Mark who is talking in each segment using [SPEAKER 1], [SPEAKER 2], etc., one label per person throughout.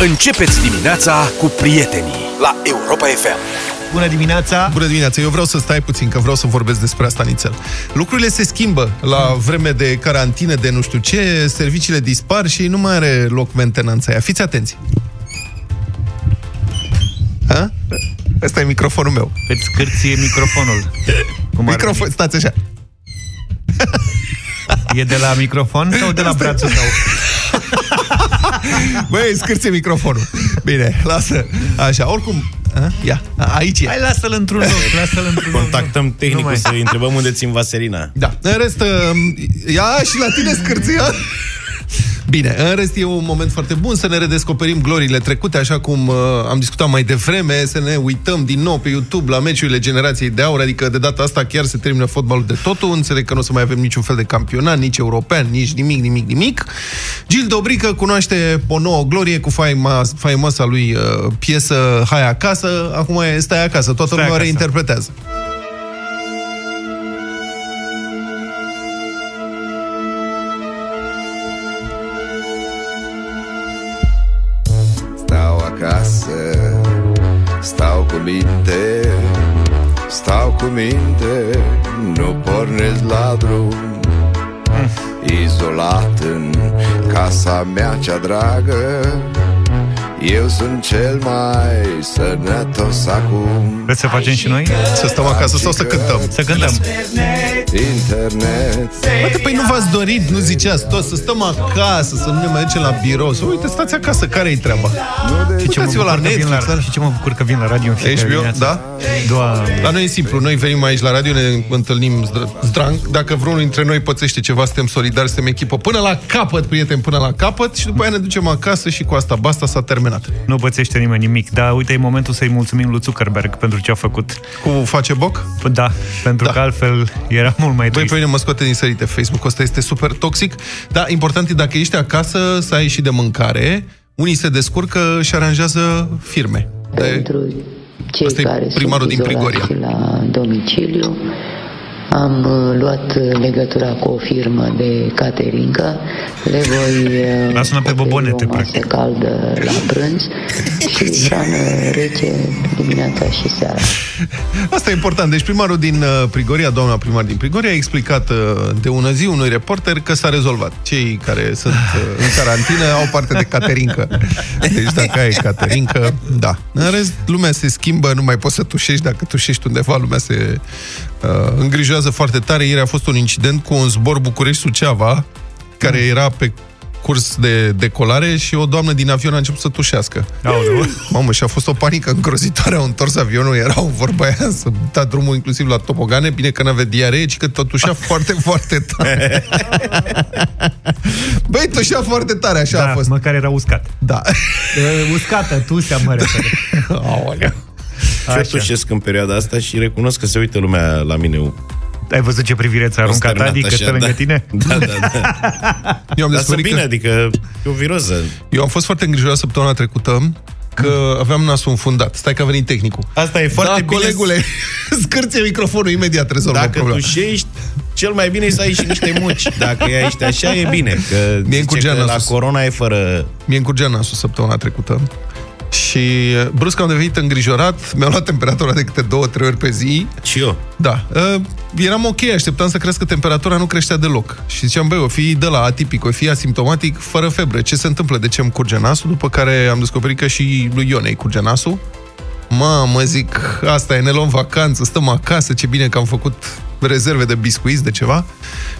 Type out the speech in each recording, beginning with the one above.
[SPEAKER 1] Începeți dimineața cu prietenii la Europa FM.
[SPEAKER 2] Bună dimineața!
[SPEAKER 3] Bună dimineața! Eu vreau să stai puțin, că vreau să vorbesc despre asta nițel. Lucrurile se schimbă la vreme de carantină, de nu știu ce, serviciile dispar și nu mai are loc mentenanța aia. Fiți atenți! Ha? Ăsta e microfonul meu.
[SPEAKER 2] Îți scârție microfonul. Cum ar
[SPEAKER 3] Microfon, stați așa.
[SPEAKER 2] veni. E de la microfon sau de la
[SPEAKER 3] Asta e.
[SPEAKER 2] brațul tău?
[SPEAKER 3] Băi, scârție microfonul. Bine, lasă. Așa, oricum... A? Ia, a, aici e.
[SPEAKER 2] Hai, lasă-l într-un loc, lasă-l într-un loc.
[SPEAKER 4] Contactăm
[SPEAKER 2] Nu
[SPEAKER 4] tehnicul
[SPEAKER 2] mai.
[SPEAKER 4] să-i întrebăm unde țin vaselina.
[SPEAKER 3] Da, în rest, um, ia și la tine scârția. Bine, în rest e un moment foarte bun să ne redescoperim gloriile trecute, așa cum uh, am discutat mai devreme, să ne uităm din nou pe YouTube la meciurile generației de aur, adică de data asta chiar se termină fotbalul de totul, înțeleg că nu o să mai avem niciun fel de campionat, nici european, nici nimic, nimic, nimic. Gil Dobrică cunoaște o nouă glorie cu faima, faimoasa lui uh, piesă Hai acasă, acum e Stai acasă, toată
[SPEAKER 2] Stai
[SPEAKER 3] lumea o
[SPEAKER 2] acasă.
[SPEAKER 3] reinterpretează.
[SPEAKER 5] Stau cu minte, stau cu minte, nu pornesc la drum. Izolat în casa mea cea dragă, eu sunt cel mai sănătos acum.
[SPEAKER 2] Vreți să facem și noi?
[SPEAKER 3] Să stăm acasă sau să cântăm?
[SPEAKER 2] Să cântăm.
[SPEAKER 5] Internet,
[SPEAKER 3] Poate, păi nu v-ați dorit, nu ziceați toți, să stăm acasă, să nu ne mai ducem la birou, să uite, stați acasă, care-i treaba?
[SPEAKER 5] nu de
[SPEAKER 2] Și ce mă
[SPEAKER 3] Uitați-vă la
[SPEAKER 2] bucur că vin
[SPEAKER 3] Netflix,
[SPEAKER 2] la,
[SPEAKER 3] da?
[SPEAKER 2] și ce mă bucur că vin la radio în fiecare
[SPEAKER 3] HBO,
[SPEAKER 2] dimineață.
[SPEAKER 3] da?
[SPEAKER 2] Doamne.
[SPEAKER 3] La noi e simplu, noi venim aici la radio, ne întâlnim zdr- zdranc, dacă vreunul dintre noi pățește ceva, suntem solidari, suntem echipă până la capăt, prieteni, până la capăt și după aia ne ducem acasă și cu asta, basta, s-a terminat.
[SPEAKER 2] Nu pățește nimeni nimic, dar uite, e momentul să-i mulțumim lui Zuckerberg pentru ce a făcut.
[SPEAKER 3] Cu face boc?
[SPEAKER 2] Da, pentru
[SPEAKER 3] Da.
[SPEAKER 2] că altfel era mult mai
[SPEAKER 3] Băi,
[SPEAKER 2] trist.
[SPEAKER 3] pe mine mă scoate din sărite Facebook-ul ăsta este super toxic, dar important e dacă ești acasă să ai și de mâncare, unii se descurcă și aranjează firme. De-
[SPEAKER 6] Pentru cei
[SPEAKER 3] Asta e
[SPEAKER 6] care
[SPEAKER 3] primarul
[SPEAKER 6] sunt
[SPEAKER 3] din
[SPEAKER 6] izolați
[SPEAKER 3] Prigoria.
[SPEAKER 6] la domiciliu, am uh, luat uh, legătura cu o firmă de caterincă, le voi uh,
[SPEAKER 2] L-a sunat pe
[SPEAKER 6] oferi
[SPEAKER 2] bobonete,
[SPEAKER 6] o masă
[SPEAKER 2] practic.
[SPEAKER 6] caldă la prânz și hrană rece dimineața și seara.
[SPEAKER 3] Asta e important. Deci primarul din uh, Prigoria, doamna primar din Prigoria, a explicat uh, de ună zi unui reporter că s-a rezolvat. Cei care sunt uh, în carantină au parte de caterincă. Deci dacă ai caterincă, da. În rest, lumea se schimbă, nu mai poți să tușești. Dacă tușești undeva, lumea se uh, îngrijorează foarte tare. Ieri a fost un incident cu un zbor București-Suceava, care era pe curs de decolare și o doamnă din avion a început să tușească.
[SPEAKER 2] Aoleu.
[SPEAKER 3] Mamă, și a fost o panică îngrozitoare, au întors avionul, erau vorba aia să da drumul inclusiv la topogane, bine că n-avea diaree, ci că totușea foarte, foarte tare. Băi, tușea foarte tare, așa
[SPEAKER 2] Da,
[SPEAKER 3] a fost.
[SPEAKER 2] măcar era uscat.
[SPEAKER 3] Da.
[SPEAKER 2] Uh, uscată, tusea mă refer.
[SPEAKER 3] Aoleu.
[SPEAKER 4] Și eu tușesc în perioada asta și recunosc că se uită lumea la mine
[SPEAKER 2] Ai văzut ce privire ți-a aruncat
[SPEAKER 4] consternat
[SPEAKER 2] Adi, că
[SPEAKER 4] așa,
[SPEAKER 2] stă lângă
[SPEAKER 4] da.
[SPEAKER 2] tine?
[SPEAKER 4] Da, da, da.
[SPEAKER 3] Eu am
[SPEAKER 4] Dar să
[SPEAKER 3] descoperit
[SPEAKER 4] bine,
[SPEAKER 3] că...
[SPEAKER 4] adică e o viroză.
[SPEAKER 3] Eu am fost foarte îngrijorat săptămâna trecută că aveam nasul înfundat. Stai că a venit tehnicul.
[SPEAKER 4] Asta e foarte
[SPEAKER 3] da,
[SPEAKER 4] bine.
[SPEAKER 3] colegule, scârție microfonul, imediat rezolvă
[SPEAKER 4] Dacă
[SPEAKER 3] problema.
[SPEAKER 4] tușești, cel mai bine e să ai și niște muci. Dacă ești așa, e bine. Că
[SPEAKER 3] Mie
[SPEAKER 4] zice
[SPEAKER 3] încurgea
[SPEAKER 4] că la
[SPEAKER 3] nasul.
[SPEAKER 4] corona e fără...
[SPEAKER 3] Mi-e încurgea nasul săptămâna trecută și uh, brusc am devenit îngrijorat, mi-am luat temperatura de câte două, trei ori pe zi.
[SPEAKER 4] Și eu.
[SPEAKER 3] Da, uh, eram ok, așteptam să crească temperatura, nu creștea deloc. Și ziceam, băi, o fi de la atipic, o fi asimptomatic, fără febră. Ce se întâmplă? De ce îmi curge nasul? După care am descoperit că și lui Ionei curge nasul. Mamă, zic, asta e, ne luăm vacanță, stăm acasă, ce bine că am făcut rezerve de biscuiți, de ceva.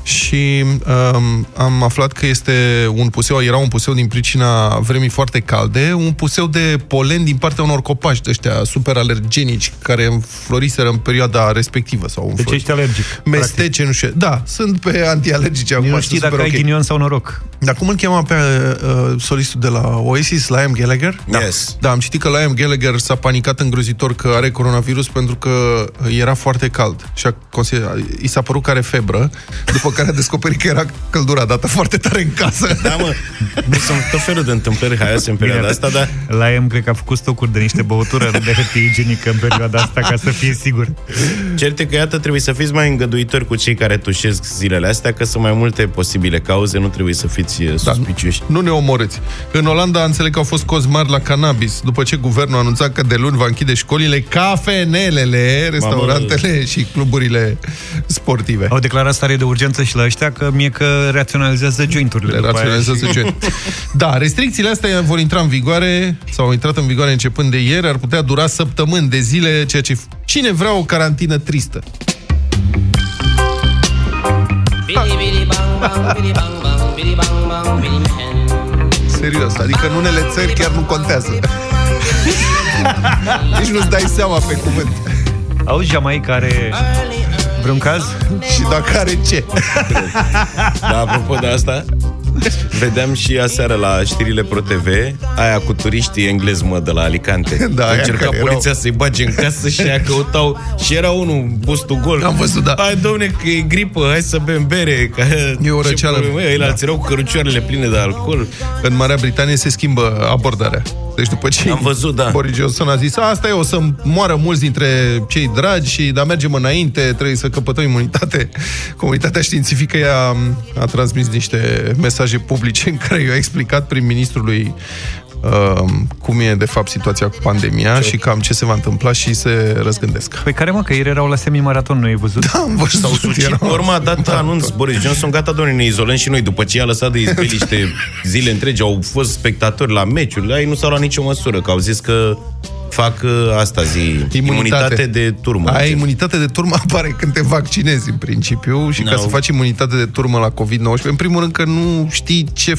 [SPEAKER 3] Și um, am aflat că este un puseu, era un puseu din pricina vremii foarte calde, un puseu de polen din partea unor copaci de ăștia super alergenici care înfloriseră în perioada respectivă. Sau
[SPEAKER 2] Deci ești alergic.
[SPEAKER 3] Mestece, nu știu. Da, sunt pe antialergice acum.
[SPEAKER 2] Nu
[SPEAKER 3] sunt
[SPEAKER 2] știi
[SPEAKER 3] super
[SPEAKER 2] dacă ai
[SPEAKER 3] ok.
[SPEAKER 2] ghinion sau noroc.
[SPEAKER 3] Dar cum îl chema pe uh, solistul de la Oasis, Liam Gallagher?
[SPEAKER 4] Da. Yes.
[SPEAKER 3] Da, am citit că Liam Gallagher s-a panicat îngrozitor că are coronavirus pentru că era foarte cald și a, conse- i s-a părut că are febră, după care a descoperit că era căldura dată foarte tare în casă.
[SPEAKER 4] Da, mă, nu sunt tot felul de întâmplări haioase în perioada asta, dar
[SPEAKER 2] La M cred că a făcut stocuri de niște băutură de hârtie igienică în perioada asta, ca să fie sigur.
[SPEAKER 4] certe că, iată, trebuie să fiți mai îngăduitori cu cei care tușesc zilele astea, că sunt mai multe posibile cauze, nu trebuie să fiți uh, suspicioși.
[SPEAKER 3] Nu ne omorâți. În Olanda înțeleg că au fost cozi mari la cannabis, după ce guvernul a anunțat că de luni va închide școlile, cafenelele, restaurantele și cluburile sportive.
[SPEAKER 2] Au declarat stare de urgență și la ăștia că mie că raționalizează jointurile.
[SPEAKER 3] Le
[SPEAKER 2] după aia
[SPEAKER 3] raționează
[SPEAKER 2] și-
[SPEAKER 3] gen. Da, restricțiile astea vor intra în vigoare sau au intrat în vigoare începând de ieri, ar putea dura săptămâni de zile, ceea ce cine vrea o carantină tristă. Serios, adică în unele țări chiar nu contează. Nici nu-ți dai seama pe cuvânt.
[SPEAKER 2] Auzi, Jamaica are vreun caz?
[SPEAKER 3] Și dacă are ce?
[SPEAKER 4] Da, apropo de asta, vedeam și aseară la știrile ProTV, aia cu turiștii englezi, mă, de la Alicante.
[SPEAKER 3] Da,
[SPEAKER 4] A
[SPEAKER 3] aia
[SPEAKER 4] încercat
[SPEAKER 3] care
[SPEAKER 4] poliția
[SPEAKER 3] erau-
[SPEAKER 4] să-i bage în casă și aia căutau și era unul bustul gol.
[SPEAKER 3] Am văzut, da.
[SPEAKER 4] Hai, domne, că e gripă, hai să bem bere. Că
[SPEAKER 3] E o
[SPEAKER 4] Ce
[SPEAKER 3] răceală.
[SPEAKER 4] problemă e? Ei
[SPEAKER 3] Da.
[SPEAKER 4] la erau cu cărucioarele pline de alcool.
[SPEAKER 3] În Marea Britanie se schimbă abordarea. Deci după ce
[SPEAKER 4] Am văzut, da.
[SPEAKER 3] Boris Johnson a zis, asta e, o să moară mulți dintre cei dragi și dar mergem înainte, trebuie să căpătăm imunitate. Comunitatea științifică i-a a transmis niște mesaje publice în care i-a explicat prim-ministrului uh, cum e de fapt situația cu pandemia și cam ce se va întâmpla și se răzgândesc.
[SPEAKER 2] Păi care mă, că ieri erau la semi-maraton, nu ai văzut?
[SPEAKER 3] Da, am văzut.
[SPEAKER 4] S-au sucit.
[SPEAKER 3] erau-
[SPEAKER 4] Pe urmă a dat anunț Boris Johnson, gata, doamne, ne izolăm și noi. După ce i-a lăsat de izbeliște zile întregi, au fost spectatori la meciuri, la ei nu s-au luat nicio măsură, că au zis că fac uh, asta zi, imunitate, imunitate de turmă.
[SPEAKER 3] Ai imunitate de turmă apare când te vaccinezi, în principiu, și ca
[SPEAKER 4] No.
[SPEAKER 3] să faci imunitate de turmă la COVID-19, în primul rând că nu știi ce...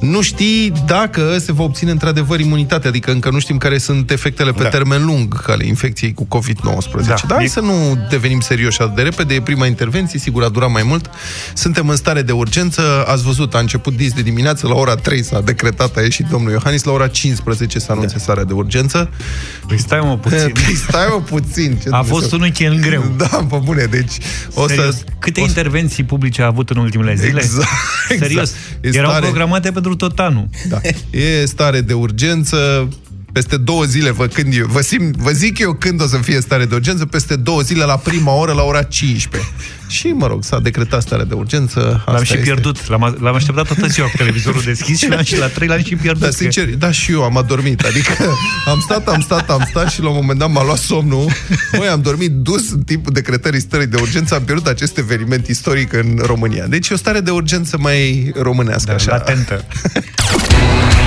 [SPEAKER 3] Nu știi dacă se va obține într-adevăr imunitate, adică încă nu știm care sunt efectele pe
[SPEAKER 4] Da.
[SPEAKER 3] termen lung ale infecției cu COVID-19.
[SPEAKER 2] Da.
[SPEAKER 3] Dar hai
[SPEAKER 2] E-
[SPEAKER 3] să nu devenim serioși atât de repede, e prima intervenție, sigur a durat mai mult. Suntem în stare de urgență, ați văzut, a început dis de dimineață, la ora 3 s-a decretat, a ieșit domnul Iohannis, la ora 15 s-a anunțat starea de urgență.
[SPEAKER 2] Păi stai mă puțin.
[SPEAKER 3] Păi stai mă puțin. Ce
[SPEAKER 2] A
[SPEAKER 3] Dumnezeu.
[SPEAKER 2] fost un weekend greu.
[SPEAKER 3] Da, pe bune, deci o
[SPEAKER 2] Serios,
[SPEAKER 3] să...
[SPEAKER 2] câte
[SPEAKER 3] o să-
[SPEAKER 2] intervenții publice a avut în ultimele zile?
[SPEAKER 3] Exact, exact.
[SPEAKER 2] Serios,
[SPEAKER 3] E
[SPEAKER 2] erau
[SPEAKER 3] stare-
[SPEAKER 2] programate pentru tot anul.
[SPEAKER 3] Da. E stare de urgență, peste două zile, vă, când eu, vă, simt, vă zic eu când o să fie stare de urgență, peste două zile la prima oră, la ora 15. Și, mă rog, s-a decretat starea de urgență.
[SPEAKER 2] L-am
[SPEAKER 3] asta
[SPEAKER 2] și
[SPEAKER 3] este.
[SPEAKER 2] pierdut. L-am, l-am așteptat toată ziua cu televizorul deschis și, l-am, și la trei l-am și pierdut.
[SPEAKER 3] Da,
[SPEAKER 2] că-
[SPEAKER 3] sincer, da, și eu am adormit. Adică am stat, am stat, am stat și la un moment dat m-a luat somnul. Noi am dormit dus în timpul decretării stării de urgență, am pierdut acest eveniment istoric în România. Deci e o stare de urgență mai românească,
[SPEAKER 2] Da,
[SPEAKER 3] așa.
[SPEAKER 2] latentă.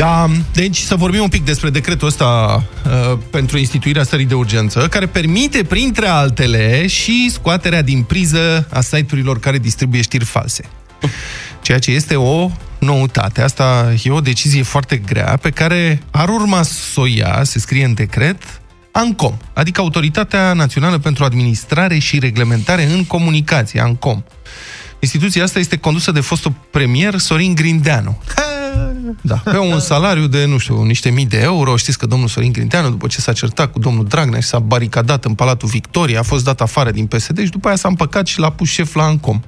[SPEAKER 3] Da, deci să vorbim un pic despre decretul ăsta uh, pentru instituirea stării de urgență, care permite, printre altele, și scoaterea din priză a site-urilor care distribuie știri false. Ceea ce este o noutate. Asta e o decizie foarte grea pe care ar urma să o ia, se scrie în decret, ANCOM, adică Autoritatea Națională pentru Administrare și Reglementare în Comunicație, ANCOM. Instituția asta este condusă de fostul premier Sorin Grindeanu. Da, pe un salariu de, nu știu, niște mii de euro. Știți că domnul Sorin Grindeanu, după ce s-a certat cu domnul Dragnea și s-a baricadat în Palatul Victoria, a fost dat afară din PSD și după aia s-a împăcat și l-a pus șef la Ancom.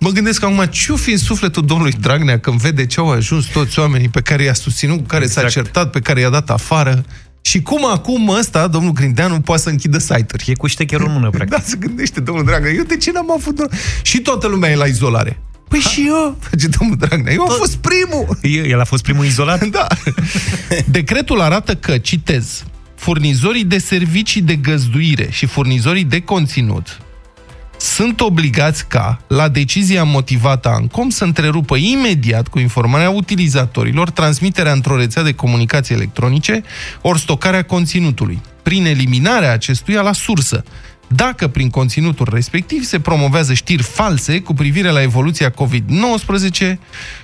[SPEAKER 3] Mă gândesc acum, ce-o fi în sufletul domnului Dragnea când vede ce au ajuns toți oamenii pe care i-a susținut, cu care s-a
[SPEAKER 2] Exact.
[SPEAKER 3] certat, pe care i-a dat afară și cum acum ăsta, domnul Grindeanu, poate să închidă site-uri.
[SPEAKER 2] E cu ștecherul în mână, practic.
[SPEAKER 3] Da, se gândește domnul Dragnea. Eu de ce n-am avut... do- Și toată lumea e la izolare. Păi și eu, face domnul Dragnea. Eu am fost primul.
[SPEAKER 2] El a fost primul izolat?
[SPEAKER 3] Da. Decretul arată că, citez, furnizorii de servicii de găzduire și furnizorii de conținut sunt obligați ca, la decizia motivată a ANCOM, să întrerupă imediat cu informarea utilizatorilor transmiterea într-o rețea de comunicații electronice ori stocarea conținutului, prin eliminarea acestuia la sursă, dacă prin conținutul respectiv se promovează știri false cu privire la evoluția COVID-19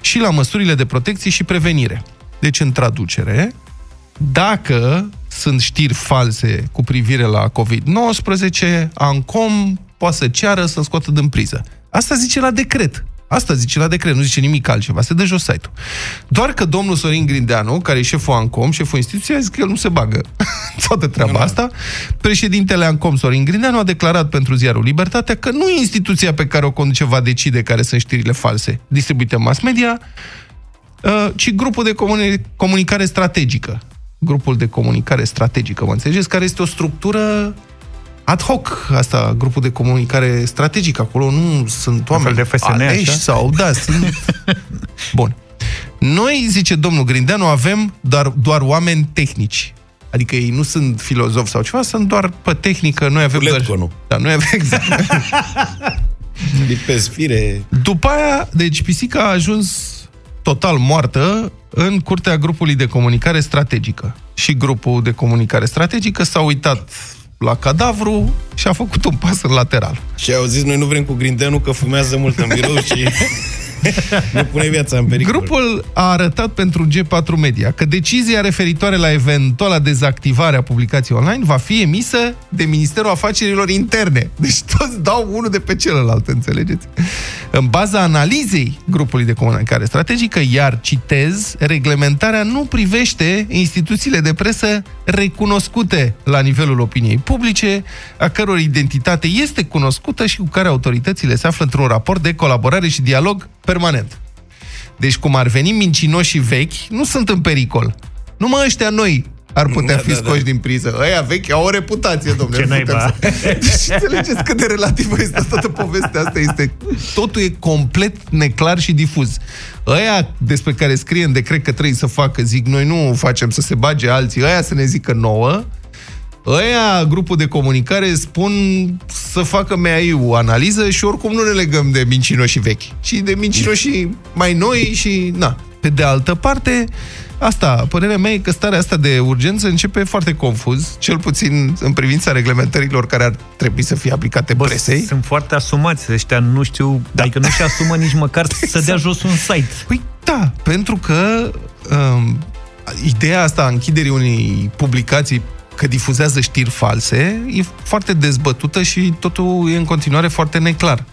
[SPEAKER 3] și la măsurile de protecție și prevenire. Deci, în traducere, dacă sunt știri false cu privire la COVID-19, ANCOM poate să ceară să scoată din priză. Asta zice la decret. Asta zice la decret, nu zice nimic altceva, se dă jos site-ul. Doar că domnul Sorin Grindeanu, care e șeful ANCOM, șeful instituției, a zis că el nu se bagă toată treaba asta. Președintele ANCOM, Sorin Grindeanu, a declarat pentru ziarul Libertatea că nu instituția pe care o conduce va decide care sunt știrile false distribuite în mass media, uh, ci grupul de comuni- comunicare strategică. Grupul de comunicare strategică, mă înțelegeți? Care este o structură ad hoc, asta, grupul de comunicare strategică. Acolo nu sunt oameni
[SPEAKER 2] fel de FSN,
[SPEAKER 3] aleși
[SPEAKER 2] așa?
[SPEAKER 3] sau, da, sunt... Bun. Noi, zice domnul Grindeanu, avem doar, doar oameni tehnici. Adică ei nu sunt filozofi sau ceva, sunt doar pe tehnică. Noi avem
[SPEAKER 4] Cu
[SPEAKER 3] doar...
[SPEAKER 4] Letconu.
[SPEAKER 3] Da, noi avem exact.
[SPEAKER 4] Lipesc fire.
[SPEAKER 3] După aia, deci pisica a ajuns total moartă în curtea grupului de comunicare strategică. Și grupul de comunicare strategică s-a uitat la cadavru și a făcut un pas în lateral.
[SPEAKER 4] Și au zis, noi nu vrem cu Grindeanu că fumează mult în birou și nu pune viața în pericol.
[SPEAKER 3] Grupul a arătat pentru G4 Media că decizia referitoare la eventuala dezactivare a publicației online va fi emisă de Ministerul Afacerilor Interne. Deci toți dau unul de pe celălalt, înțelegeți? În baza analizei grupului de comunicare strategică, iar citez, reglementarea nu privește instituțiile de presă recunoscute la nivelul opiniei publice, a căror identitate este cunoscută și cu care autoritățile se află într-un raport de colaborare și dialog permanent. Deci, cum ar veni mincinoșii vechi, nu sunt în pericol. Numai ăștia noi ar putea
[SPEAKER 4] Da,
[SPEAKER 3] fi
[SPEAKER 4] da,
[SPEAKER 3] scoși
[SPEAKER 4] da.
[SPEAKER 3] din priză. Ăia vechi au o reputație, domnule.
[SPEAKER 2] Ce
[SPEAKER 3] nu putem
[SPEAKER 2] naiba.
[SPEAKER 3] să- Deci înțelegeți cât de relativă este toată povestea asta. Este, totul e complet neclar și difuz. Ăia despre care scrie în decret că trebuie să facă, zic, noi nu facem să se bage alții, ăia să ne zică nouă, Ăia, grupul de comunicare, spun să facă MEAI-ul analiză și oricum nu ne legăm de mincinoși vechi, ci de mincinoși mai noi și, na. Pe de altă parte, asta, părerea mea e că starea asta de urgență începe foarte confuz, cel puțin în privința reglementărilor care ar trebui să fie aplicate
[SPEAKER 2] Bă,
[SPEAKER 3] presei.
[SPEAKER 2] sunt foarte asumați ăștia, nu știu, da. adică nu-și asumă nici măcar să dea jos un site.
[SPEAKER 3] Păi da, pentru că um, ideea asta a închiderii unei publicații că difuzează știri false e foarte dezbătută și totul e în continuare foarte neclar.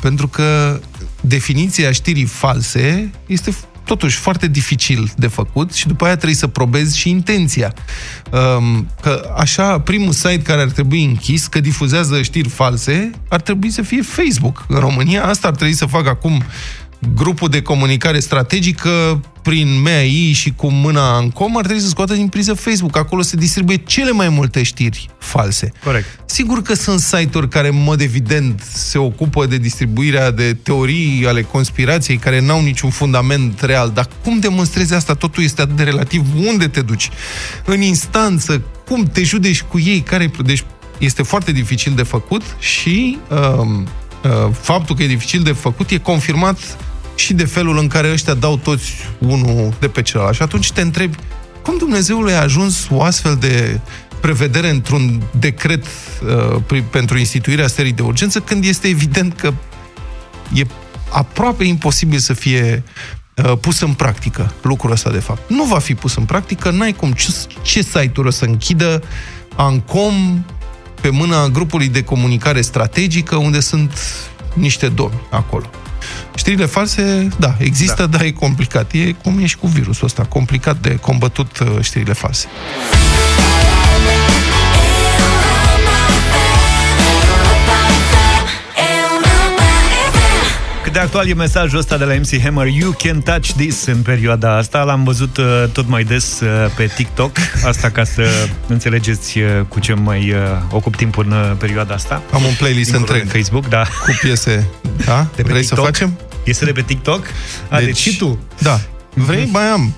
[SPEAKER 3] Pentru că definiția știrii false este totuși foarte dificil de făcut și după aia trebuie să probezi și intenția. Um, că așa, primul site care ar trebui închis, că difuzează știri false, ar trebui să fie Facebook. În România asta ar trebui să facă acum grupul de comunicare strategică prin MEI și cu mâna în com ar trebui să scoată din priză Facebook. Acolo se distribuie cele mai multe știri false.
[SPEAKER 2] Corect.
[SPEAKER 3] Sigur că sunt site-uri care, în mod evident, se ocupă de distribuirea de teorii ale conspirației care n-au niciun fundament real. Dar cum demonstrezi asta? Totul este atât de relativ. Unde te duci? În instanță? Cum te judeci cu ei? Care Deci este foarte dificil de făcut și um, uh, faptul că e dificil de făcut e confirmat și de felul în care ăștia dau toți unul de pe celălalt. Și atunci te întrebi, cum Dumnezeului a ajuns o astfel de prevedere într-un decret uh, pri- pentru instituirea stării de urgență, când este evident că e aproape imposibil să fie uh, pus în practică lucrul ăsta, de fapt. Nu va fi pus în practică, n-ai cum. Ce, ce site-uri o să închidă Ancom pe mâna grupului de comunicare strategică, unde sunt niște domni acolo. Știrile false, da, există, da. dar e complicat. E cum e și cu virusul ăsta, complicat de combătut uh, știrile false.
[SPEAKER 2] Cât de actual e mesajul ăsta de la MC Hammer You can touch this în perioada asta L-am văzut uh, tot mai des uh, pe TikTok Asta ca să înțelegeți uh, cu ce mai uh, ocup timpul în uh, perioada asta
[SPEAKER 3] Am un playlist
[SPEAKER 2] Dincolo
[SPEAKER 3] întreg
[SPEAKER 2] de Facebook, da
[SPEAKER 3] cu piese. Da?
[SPEAKER 2] De pe
[SPEAKER 3] Vrei
[SPEAKER 2] TikTok?
[SPEAKER 3] să facem?
[SPEAKER 2] Este de pe TikTok? A, deci, și tu
[SPEAKER 3] Da. Vrei? Mai am.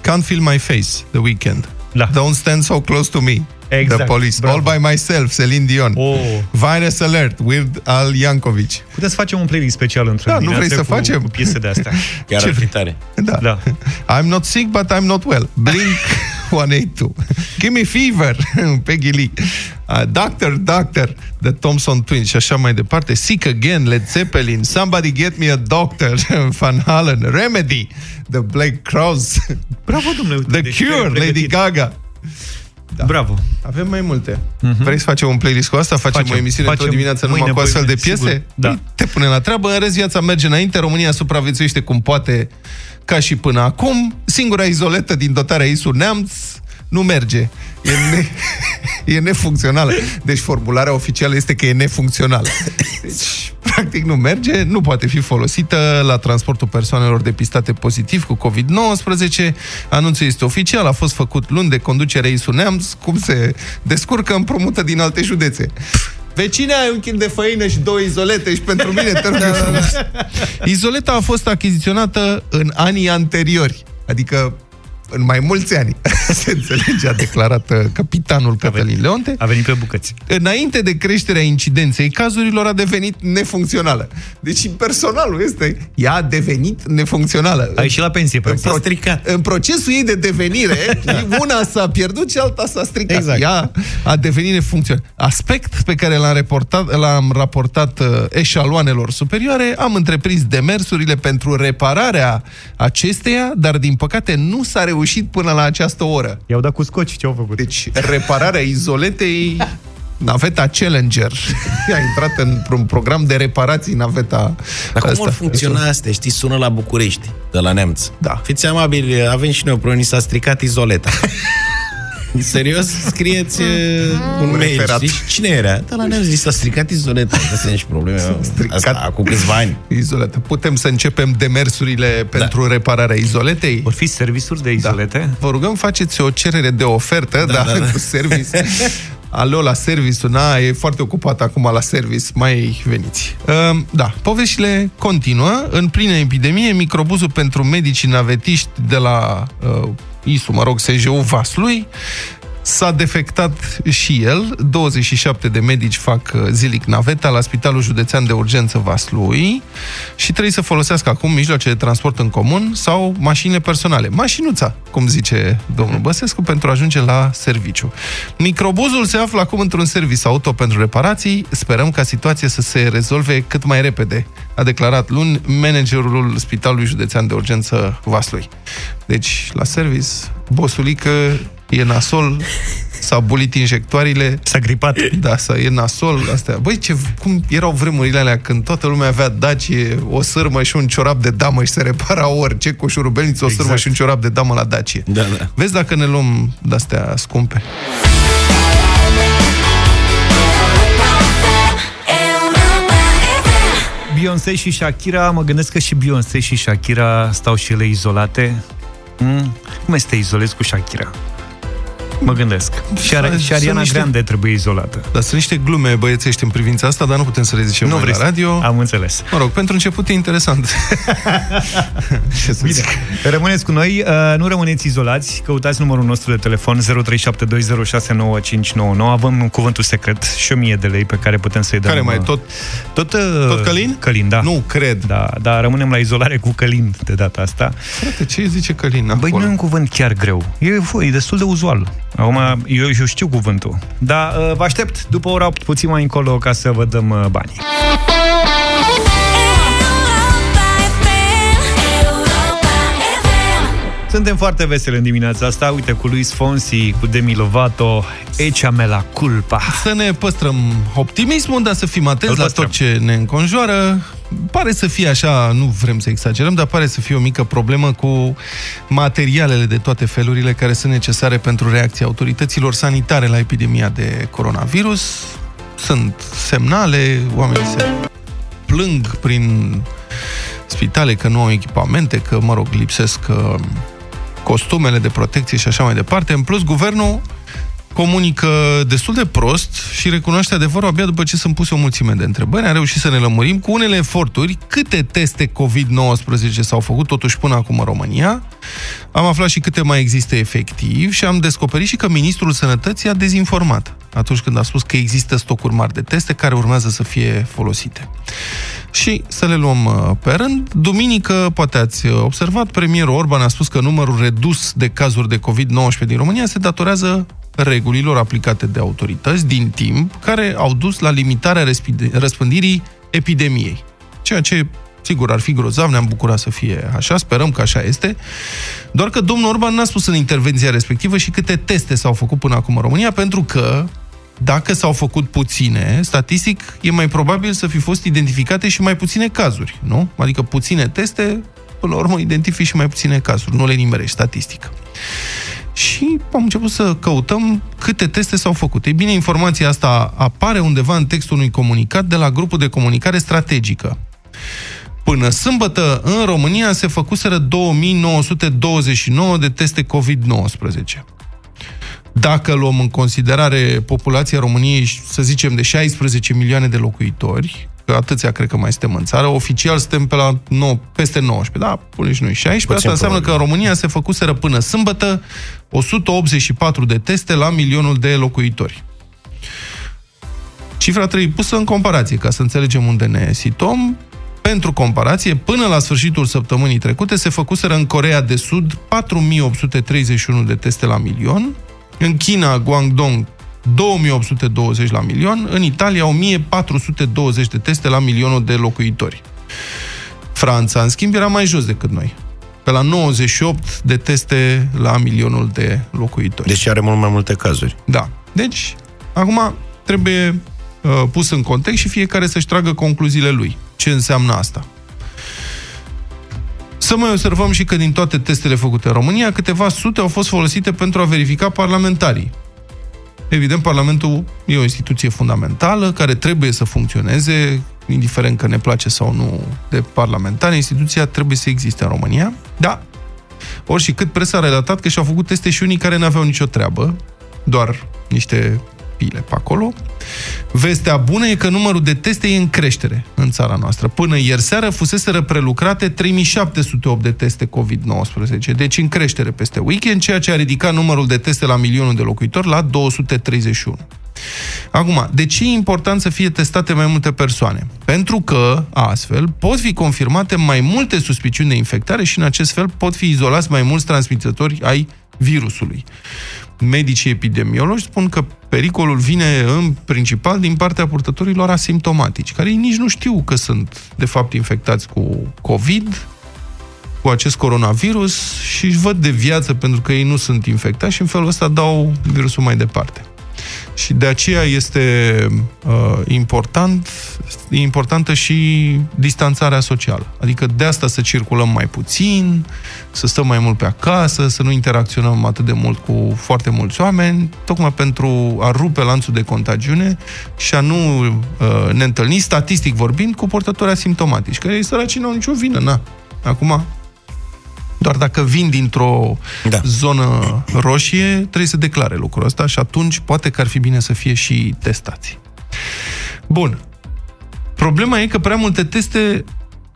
[SPEAKER 3] Can't feel my face, The Weeknd.
[SPEAKER 2] Da.
[SPEAKER 3] Don't stand so close to me.
[SPEAKER 2] Exact.
[SPEAKER 3] The Police.
[SPEAKER 2] Bravo.
[SPEAKER 3] All by myself, Celine Dion.
[SPEAKER 2] Oh.
[SPEAKER 3] Virus Alert, Weird Al Yankovic.
[SPEAKER 2] Puteți să facem un playlist special într-o
[SPEAKER 3] Da, nu vrei
[SPEAKER 2] dimineață
[SPEAKER 3] să
[SPEAKER 2] cu,
[SPEAKER 3] facem?
[SPEAKER 2] cu piese de astea
[SPEAKER 4] Chiar
[SPEAKER 3] Ce
[SPEAKER 4] ar fi
[SPEAKER 3] vrei?
[SPEAKER 4] tare.
[SPEAKER 3] Da.
[SPEAKER 2] Da.
[SPEAKER 3] I'm not sick, but I'm not well. Blink 182. Give me fever. Peggy Lee. Uh, doctor, Doctor, The Thompson Twins și așa mai departe. Sick Again, Led Zeppelin. Somebody Get Me a Doctor. Van Halen. Remedy. The Black Crowes.
[SPEAKER 2] Bravo, domnule uite,
[SPEAKER 3] The
[SPEAKER 2] deci te-ai
[SPEAKER 3] Cure, Lady
[SPEAKER 2] pregătit.
[SPEAKER 3] Gaga. Da.
[SPEAKER 2] Bravo.
[SPEAKER 3] Avem mai multe. Uh-huh. Vrei să facem un playlist cu asta? Facem, facem o emisiune facem într-o dimineață numai cu astfel de piese? Sigur.
[SPEAKER 2] Da.
[SPEAKER 3] Păi, te pune la treabă, în rest viața merge înainte, România supraviețuiește cum poate, ca și până acum. Singura izoletă din dotarea ISU Neamț nu merge. E, ne, e nefuncțională. Deci formularea oficială este că e nefuncțională. Deci, practic nu merge, nu poate fi folosită la transportul persoanelor depistate pozitiv cu COVID-19. Anunțul este oficial, a fost făcut luni de conducerea ISU Neamț, cum se descurcă împromută din alte județe. Vecine, ai un kil de făină și două izolete și pentru mine te rog da, da, da. Izoleta a fost achiziționată în anii anteriori, adică în mai mulți ani, se înțelege, a declarat uh, capitanul Cătălin Leonte.
[SPEAKER 2] A venit pe bucăți.
[SPEAKER 3] Înainte de creșterea incidenței cazurilor a devenit nefuncțională. Deci personalul este, ea a devenit nefuncțională.
[SPEAKER 2] A ieșit la pensie,
[SPEAKER 3] în, pro- stricat. în procesul ei de devenire, da. una s-a pierdut și alta s-a stricat. Exact. Ea a devenit nefuncțională. Aspect pe care l-am raportat, l-am raportat uh, eșaloanelor superioare, am întreprins demersurile pentru repararea acesteia, dar din păcate nu s-a reușit reușit până la această oră.
[SPEAKER 2] I-au dat cu scoci, ce au făcut?
[SPEAKER 3] Deci, repararea izoletei naveta Challenger a intrat într-un program de reparații naveta
[SPEAKER 4] Dar cum asta. vor funcționa astea? Știți, sună la București, de la Neamț.
[SPEAKER 3] Da.
[SPEAKER 4] Fiți amabili, avem și noi o problemă, s-a stricat izoleta. Serios, scrieți uh, un, un mail. Știi? Cine era? Da, la ne s-a stricat izoleta. Asta nici probleme. Asta, acum câțiva ani.
[SPEAKER 3] Izoleta. Putem să începem demersurile da. pentru repararea izoletei?
[SPEAKER 2] Vor fi servisuri de izolete? Da.
[SPEAKER 3] Vă rugăm, faceți o cerere de ofertă, da, da, da, da. cu service. Alo, la service, na, e foarte ocupat acum la service, mai veniți. Uh, da, poveștile continuă. În plină epidemie, microbuzul pentru medicii navetiști de la uh, ISU, mă rog, SJU Vaslui, S-a defectat și el. 27 de medici fac uh, zilic naveta la Spitalul Județean de Urgență Vaslui și trebuie să folosească acum mijloace de transport în comun sau mașinile personale. Mașinuța, cum zice domnul Băsescu, pentru a ajunge la serviciu. Microbuzul se află acum într-un serviciu auto pentru reparații. Sperăm ca situația să se rezolve cât mai repede, a declarat luni managerul Spitalului Județean de Urgență Vaslui. Deci, la service, bosulică e nasol, s-a bulit injectoarele.
[SPEAKER 2] S-a gripat.
[SPEAKER 3] Da, să e nasol, astea. Băi, ce, cum erau vremurile alea când toată lumea avea Dacie, o sârmă și un ciorap de damă și se repara orice cu șurubelniță, o exact. sârmă și un ciorap de damă la Dacie.
[SPEAKER 4] Da, da.
[SPEAKER 3] Vezi dacă ne luăm de-astea scumpe.
[SPEAKER 2] Beyoncé și Shakira, mă gândesc că și Beyoncé și Shakira stau și ele izolate. Mm? Cum este izolezi cu Shakira? Mă gândesc. Și, Ar- și Ariana niște... Grande trebuie izolată.
[SPEAKER 3] Dar sunt niște glume băiețești în privința asta, dar nu putem să le zicem nu vrei la radio.
[SPEAKER 2] Am înțeles.
[SPEAKER 3] Mă rog, pentru început e interesant.
[SPEAKER 2] Bine. Rămâneți cu noi, uh, nu rămâneți izolați, căutați numărul nostru de telefon 0372069599. Avem un cuvântul secret și 1000 de lei pe care putem să-i dăm.
[SPEAKER 3] Care mai tot?
[SPEAKER 2] Tot, uh,
[SPEAKER 3] tot Călin?
[SPEAKER 2] Călin, da.
[SPEAKER 3] Nu, cred.
[SPEAKER 2] Da, da, rămânem la izolare cu Călin de data asta.
[SPEAKER 3] Frate, ce zice Călin acolo?
[SPEAKER 2] Băi, nu e un cuvânt chiar greu. E, e destul de uzual. Acum, eu, eu știu cuvântul. Dar uh, vă aștept după ora 8, puțin mai încolo, ca să vă dăm uh, banii. Suntem foarte veseli în dimineața asta, uite, cu Luis Fonsi, cu Demi Lovato, Echame la culpa.
[SPEAKER 3] Să ne păstrăm optimismul, dar să fim atenți la tot ce ne înconjoară. Pare să fie așa, nu vrem să exagerăm, dar pare să fie o mică problemă cu materialele de toate felurile care sunt necesare pentru reacția autorităților sanitare la epidemia de coronavirus. Sunt semnale, oamenii se plâng prin spitale că nu au echipamente, că, mă rog, lipsesc uh, costumele de protecție și așa mai departe. În plus, guvernul comunică destul de prost și recunoaște adevărul abia după ce sunt puse o mulțime de întrebări. Am reușit să ne lămurim cu unele eforturi câte teste COVID-19 s-au făcut totuși până acum în România. Am aflat și câte mai există efectiv și am descoperit și că Ministrul Sănătății a dezinformat atunci când a spus că există stocuri mari de teste care urmează să fie folosite. Și să le luăm uh, pe rând. Duminică, poate ați uh, observat, premierul Orban a spus că numărul redus de cazuri de COVID-19 din România se datorează regulilor aplicate de autorități din timp, care au dus la limitarea răspândirii epidemiei. Ceea ce Sigur, ar fi grozav, ne-am bucurat să fie așa, sperăm că așa este. Doar că domnul Orban n-a spus în intervenția respectivă și câte teste s-au făcut până acum în România, pentru că dacă s-au făcut puține, statistic e mai probabil să fi fost identificate și mai puține cazuri, nu? Adică puține teste, până la urmă identifici și mai puține cazuri, nu le nimerești statistic. Și am început să căutăm câte teste s-au făcut. Ei bine, informația asta apare undeva în textul unui comunicat de la grupul de comunicare strategică. Până sâmbătă, în România se făcuseră 2929 de teste COVID-19. Dacă luăm în considerare populația României, să zicem, de 16 milioane de locuitori, că atâția cred că mai suntem în țară, oficial suntem pe la 9, peste 19, da, pune și noi 16, Puțin asta înseamnă probabil. că în România se făcuseră până sâmbătă 184 de teste la milionul de locuitori. Cifra trebuie pusă în comparație, ca să înțelegem unde ne situăm. Pentru comparație, până la sfârșitul săptămânii trecute se făcuseră în Corea de Sud 4831 de teste la milion, în China, Guangdong, 2820 la milion, în Italia 1420 de teste la milionul de locuitori. Franța, în schimb, era mai jos decât noi. Pe la 98 de teste la milionul de locuitori.
[SPEAKER 4] Deci are mult mai multe cazuri.
[SPEAKER 3] Da. Deci, acum trebuie uh, pus în context și fiecare să-și tragă concluziile lui. Ce înseamnă asta? Să mai observăm și că din toate testele făcute în România, câteva sute au fost folosite pentru a verifica parlamentarii. Evident, Parlamentul e o instituție fundamentală care trebuie să funcționeze, indiferent că ne place sau nu de parlamentari, instituția trebuie să existe în România. Da, ori și cât presa a relatat că și-au făcut teste și unii care nu aveau nicio treabă, doar niște pile pe acolo. Vestea bună e că numărul de teste e în creștere în țara noastră. Până ieri seară fuseseră prelucrate 3708 de teste COVID-19, deci în creștere peste weekend, ceea ce a ridicat numărul de teste la milionul de locuitori la 231. Acum, de ce e important să fie testate mai multe persoane? Pentru că, astfel, pot fi confirmate mai multe suspiciuni de infectare și, în acest fel, pot fi izolați mai mulți transmitători ai virusului medicii epidemiologi spun că pericolul vine în principal din partea purtătorilor asimptomatici, care nici nu știu că sunt, de fapt, infectați cu COVID, cu acest coronavirus și își văd de viață pentru că ei nu sunt infectați și în felul ăsta dau virusul mai departe. Și de aceea este uh, important, e importantă și distanțarea socială. Adică de asta să circulăm mai puțin, să stăm mai mult pe acasă, să nu interacționăm atât de mult cu foarte mulți oameni, tocmai pentru a rupe lanțul de contagiune și a nu uh, ne întâlni, statistic vorbind, cu portători asimptomatici, că ei săracii nu au nicio vină, na. Acum, doar dacă vin dintr-o da. zonă roșie, trebuie să declare lucrul ăsta și atunci poate că ar fi bine să fie și testați. Bun. Problema e că prea multe teste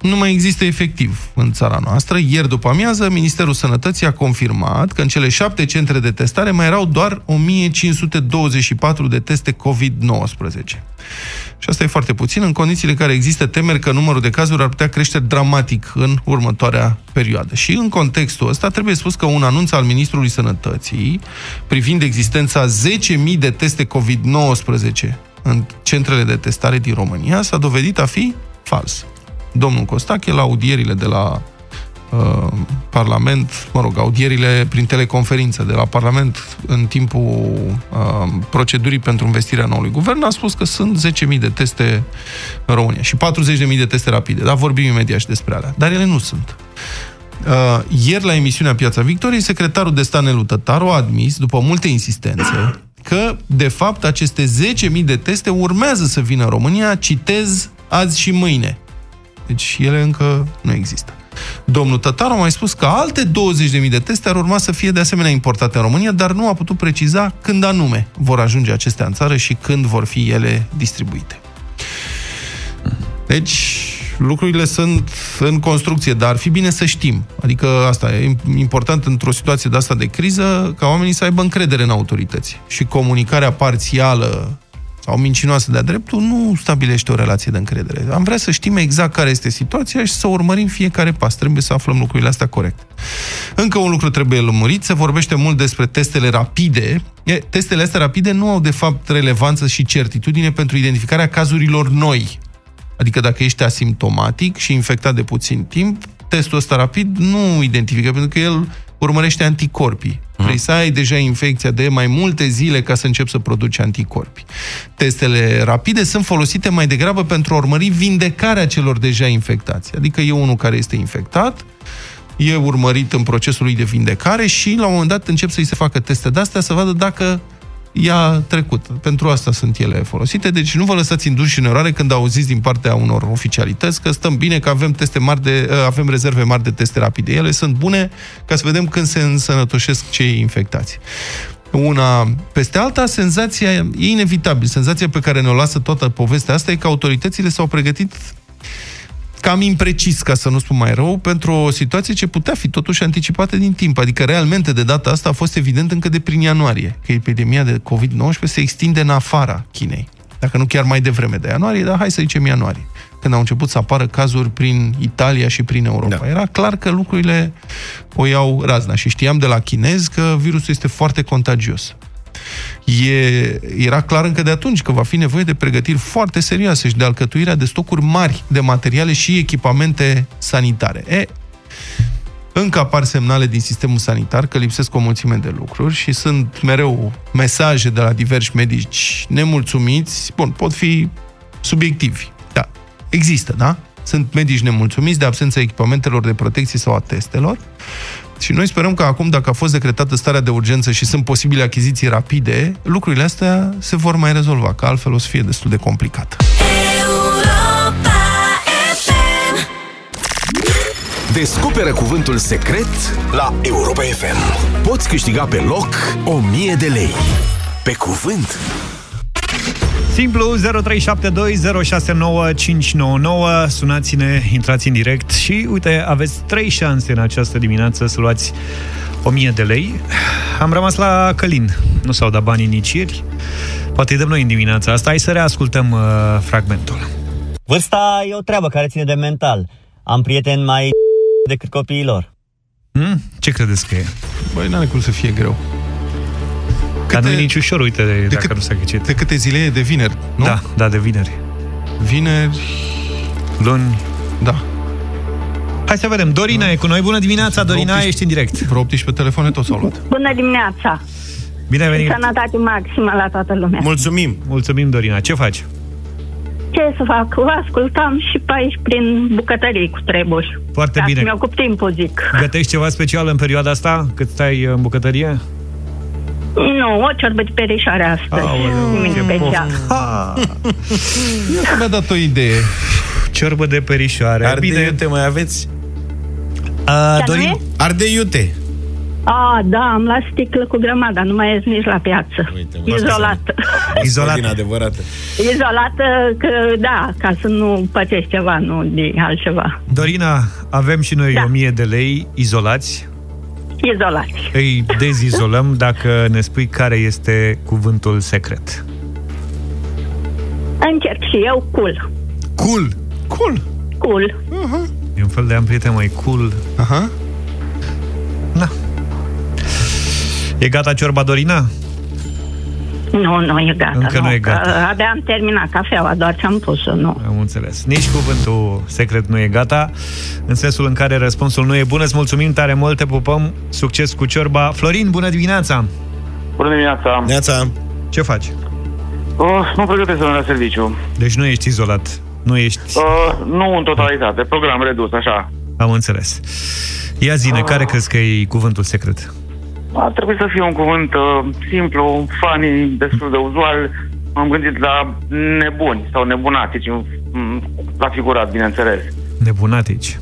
[SPEAKER 3] nu mai există efectiv în țara noastră. Ieri după amiază, Ministerul Sănătății a confirmat că în cele șapte centre de testare mai erau doar 1524 de teste COVID-19. Și asta e foarte puțin, în condițiile în care există temeri că numărul de cazuri ar putea crește dramatic în următoarea perioadă. Și în contextul ăsta trebuie spus că un anunț al Ministrului Sănătății privind existența 10.000 de teste COVID-19 în centrele de testare din România s-a dovedit a fi fals. Domnul Costache, la audierile de la Uh, Parlament, mă rog, audierile prin teleconferință de la Parlament în timpul uh, procedurii pentru investirea noului guvern, a spus că sunt 10.000 de teste în România și 40.000 de teste rapide. Dar vorbim imediat și despre alea. Dar ele nu sunt. Uh, ieri, la emisiunea Piața Victoriei, secretarul de stat Nelu Tătaru a admis, după multe insistențe, că, de fapt, aceste 10.000 de teste urmează să vină în România, citez, azi și mâine. Deci ele încă nu există. Domnul Tătaru a mai spus că alte 20.000 de teste ar urma să fie de asemenea importate în România, dar nu a putut preciza când anume vor ajunge acestea în țară și când vor fi ele distribuite. Deci, lucrurile sunt în construcție, dar ar fi bine să știm. Adică asta e important într-o situație de asta de criză, ca oamenii să aibă încredere în autorități. Și comunicarea parțială sau mincinoasă de-a dreptul nu stabilește o relație de încredere. Am vrea să știm exact care este situația și să urmărim fiecare pas. Trebuie să aflăm lucrurile astea corect. Încă un lucru trebuie lămurit. Se vorbește mult despre testele rapide. E, testele astea rapide nu au, de fapt, relevanță și certitudine pentru identificarea cazurilor noi. Adică dacă ești asimptomatic și infectat de puțin timp, testul ăsta rapid nu identifică, pentru că el urmărește anticorpii. Vrei să ai deja infecția de mai multe zile ca să începi să produci anticorpi. Testele rapide sunt folosite mai degrabă pentru a urmări vindecarea celor deja infectați. Adică e unul care este infectat, e urmărit în procesul lui de vindecare și la un moment dat încep să-i se facă teste de-astea să vadă dacă i-a trecut. Pentru asta sunt ele folosite, deci nu vă lăsați induși în eroare când auziți din partea unor oficialități că stăm bine, că avem teste mari de, ă, avem rezerve mari de teste rapide. Ele sunt bune ca să vedem când se însănătoșesc cei infectați. Una peste alta, senzația e inevitabil. Senzația pe care ne-o lasă toată povestea asta e că autoritățile s-au pregătit cam imprecis, ca să nu spun mai rău, pentru o situație ce putea fi totuși anticipată din timp. Adică, realmente, de data asta a fost evident încă de prin ianuarie, că epidemia de COVID-19 se extinde în afara Chinei. Dacă nu chiar mai devreme de ianuarie, dar hai să zicem ianuarie, când au început să apară cazuri prin Italia și prin Europa. Da. Era clar că lucrurile o iau razna și știam de la chinezi că virusul este foarte contagios e, era clar încă de atunci că va fi nevoie de pregătiri foarte serioase și de alcătuirea de stocuri mari de materiale și echipamente sanitare. E, încă apar semnale din sistemul sanitar că lipsesc o mulțime de lucruri și sunt mereu mesaje de la diversi medici nemulțumiți. Bun, pot fi subiectivi. Da, există, da? Sunt medici nemulțumiți de absența echipamentelor de protecție sau a testelor. Și noi sperăm că acum, dacă a fost decretată starea de urgență și sunt posibile achiziții rapide, lucrurile astea se vor mai rezolva, că altfel o să fie destul de complicat.
[SPEAKER 1] Descoperă cuvântul secret la Europa FM. Poți câștiga pe loc 1000 de lei. Pe cuvânt!
[SPEAKER 2] Simplu 0372069599 Sunați-ne, intrați în direct și uite, aveți trei șanse în această dimineață să luați 1000 de lei. Am rămas la Călin. Nu s-au dat banii nici ieri. Poate îi dăm noi în dimineața asta. Hai să reascultăm uh, fragmentul.
[SPEAKER 7] Vârsta e o treabă care ține de mental. Am prieteni mai decât copiilor.
[SPEAKER 2] Hmm? Ce credeți că e?
[SPEAKER 3] Băi, n-are cum să fie greu.
[SPEAKER 2] Câte, Dar nu e nici ușor, uite, de, de dacă cât, nu s-a ghicit.
[SPEAKER 3] De câte zile e? De vineri, nu?
[SPEAKER 2] Da, da, de vineri.
[SPEAKER 3] Vineri...
[SPEAKER 2] Luni.
[SPEAKER 3] Da.
[SPEAKER 2] Hai să vedem. Dorina da. e cu noi. Bună dimineața, Dorina, 18, ești în direct.
[SPEAKER 3] Vreo 18 telefoane toți au luat.
[SPEAKER 8] Bună dimineața.
[SPEAKER 2] Bine ai venit.
[SPEAKER 8] Sănătate maximă la toată lumea.
[SPEAKER 2] Mulțumim. Mulțumim, Dorina. Ce faci?
[SPEAKER 8] Ce să fac? Vă ascultam și pe aici prin bucătării cu treburi.
[SPEAKER 2] Foarte Dacă bine.
[SPEAKER 8] mi-ocup timpul, zic.
[SPEAKER 2] Gătești ceva special în perioada asta, cât stai în bucătărie?
[SPEAKER 8] Nu, o ciorbă de perișoare astăzi. Nimic special.
[SPEAKER 3] mi-a dat o idee.
[SPEAKER 2] Ciorbă de perișoare.
[SPEAKER 4] Ardei Bine. iute mai aveți?
[SPEAKER 2] Uh, Dorin,
[SPEAKER 4] ardei iute.
[SPEAKER 8] Ah, da, am la sticlă cu grămada, nu mai ies nici la piață. Uite, Izolată.
[SPEAKER 2] Izolată.
[SPEAKER 4] adevărată.
[SPEAKER 8] Izolată, că da, ca să nu pățești ceva, nu de altceva.
[SPEAKER 2] Dorina, avem și noi da. 1000 de lei izolați
[SPEAKER 8] Izolați.
[SPEAKER 2] Îi dezizolăm dacă ne spui care este cuvântul secret.
[SPEAKER 8] Încerc și eu cool.
[SPEAKER 2] Cool?
[SPEAKER 3] Cool?
[SPEAKER 8] Cool.
[SPEAKER 2] Uh-huh. E un fel de ampriete mai cool.
[SPEAKER 3] Aha.
[SPEAKER 2] Da. E gata ciorba, Dorina?
[SPEAKER 8] Nu, nu e gata.
[SPEAKER 2] Încă nu, nu e gata.
[SPEAKER 8] Abia am terminat cafeaua, doar ce-am pus-o, nu.
[SPEAKER 2] Am înțeles. Nici cuvântul secret nu e gata, în sensul în care răspunsul nu e bun. Îți mulțumim tare mult, te pupăm, succes cu ciorba. Florin, bună dimineața!
[SPEAKER 9] Bună dimineața!
[SPEAKER 4] Neața!
[SPEAKER 2] Ce faci?
[SPEAKER 9] Uh, nu pregătesc să la serviciu.
[SPEAKER 2] Deci nu ești izolat? Nu ești...
[SPEAKER 9] Uh, nu în totalitate, program redus, așa.
[SPEAKER 2] Am înțeles. Ia zine, uh. care crezi că e cuvântul secret?
[SPEAKER 9] Ar trebui să fie un cuvânt uh, simplu, funny, destul de uzual. M-am gândit la nebuni sau nebunatici, la figurat, bineînțeles.
[SPEAKER 2] Nebunatici?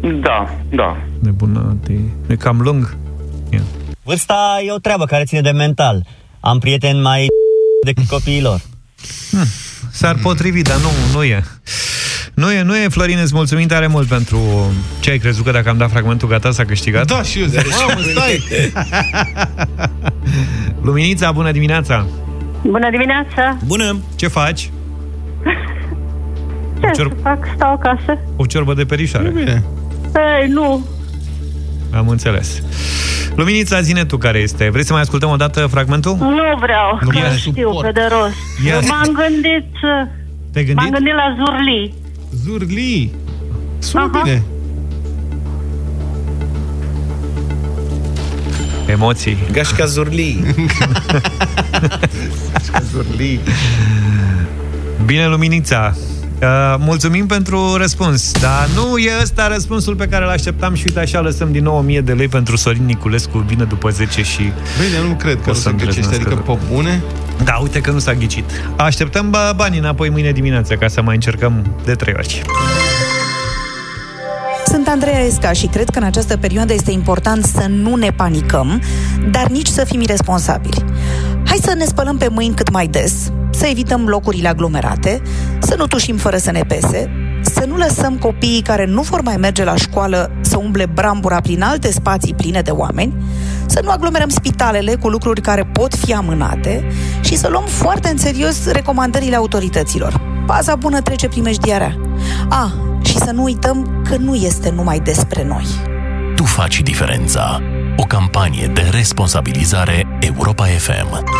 [SPEAKER 9] Da, da.
[SPEAKER 2] Nebunatici. E cam lung? Yeah.
[SPEAKER 7] Vârsta e o treabă care ține de mental. Am prieteni mai decât copiilor.
[SPEAKER 2] Hmm. S-ar potrivi, dar nu, nu e. Nu e, nu e, Florin, îți mulțumim tare mult pentru ce ai crezut că dacă am dat fragmentul gata s-a câștigat.
[SPEAKER 3] Da, și eu zic, mamă, stai!
[SPEAKER 2] Luminița, bună dimineața!
[SPEAKER 8] Bună dimineața!
[SPEAKER 2] Bună! Ce faci?
[SPEAKER 8] Ce cior... să fac? Stau acasă.
[SPEAKER 2] O ciorbă de perișoare.
[SPEAKER 3] bine.
[SPEAKER 8] Ei, nu.
[SPEAKER 2] Am înțeles. Luminița, zine tu care este. Vrei să mai ascultăm o dată fragmentul?
[SPEAKER 8] Nu vreau, nu că știu pe de rost. M-am gândit să
[SPEAKER 2] Te-ai
[SPEAKER 8] M-am
[SPEAKER 2] gândit?
[SPEAKER 8] gândit la Zurli.
[SPEAKER 3] Zurli. Sună
[SPEAKER 8] Aha.
[SPEAKER 3] bine.
[SPEAKER 2] Emoții.
[SPEAKER 4] Gașca Zurli.
[SPEAKER 3] Zurli.
[SPEAKER 2] Bine, Luminița. Uh, mulțumim pentru răspuns. Dar nu e ăsta răspunsul pe care îl așteptam și uite așa lăsăm din nou 1000 de lei pentru Sorin Niculescu. Vine după 10 și...
[SPEAKER 3] Bine, nu cred că
[SPEAKER 2] O
[SPEAKER 3] nu
[SPEAKER 2] să
[SPEAKER 3] se ghicește,
[SPEAKER 2] îndrăznească.
[SPEAKER 3] adică pe bune.
[SPEAKER 2] Da, uite că nu s-a ghicit. Așteptăm bă, banii înapoi mâine dimineață ca să mai încercăm de trei ori.
[SPEAKER 10] Sunt Andreea Esca și cred că în această perioadă este important să nu ne panicăm, dar nici să fim irresponsabili. Hai să ne spălăm pe mâini cât mai des, să evităm locurile aglomerate, să nu tușim fără să ne pese, să nu lăsăm copiii care nu vor mai merge la școală să umble brambura prin alte spații pline de oameni, să nu aglomerăm spitalele cu lucruri care pot fi amânate și să luăm foarte în serios recomandările autorităților. Baza bună trece primejdiarea. A, și să nu uităm că nu este numai despre noi.
[SPEAKER 11] Tu faci diferența. O campanie de responsabilizare Europa FM.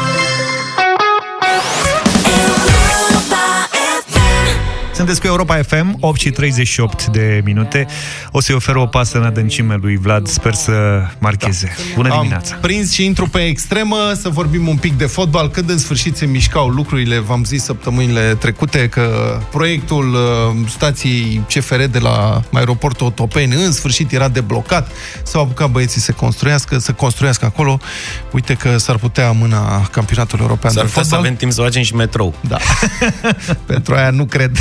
[SPEAKER 2] Sunteți cu Europa FM, 8 și 38 de minute. O să-i ofer o pasă în adâncime lui Vlad, sper să marcheze. Bună dimineața!
[SPEAKER 3] Am prins și intru pe extremă să vorbim un pic de fotbal. Când în sfârșit se mișcau lucrurile, v-am zis săptămânile trecute că proiectul uh, stației CFR de la aeroportul Otopeni în sfârșit era deblocat. S-au apucat băieții să construiască, să construiască acolo. Uite că s-ar putea amâna campionatul european
[SPEAKER 4] S-ar
[SPEAKER 3] de
[SPEAKER 4] putea să
[SPEAKER 3] fotbal.
[SPEAKER 4] avem timp să facem și metrou.
[SPEAKER 3] Da. Pentru aia nu cred.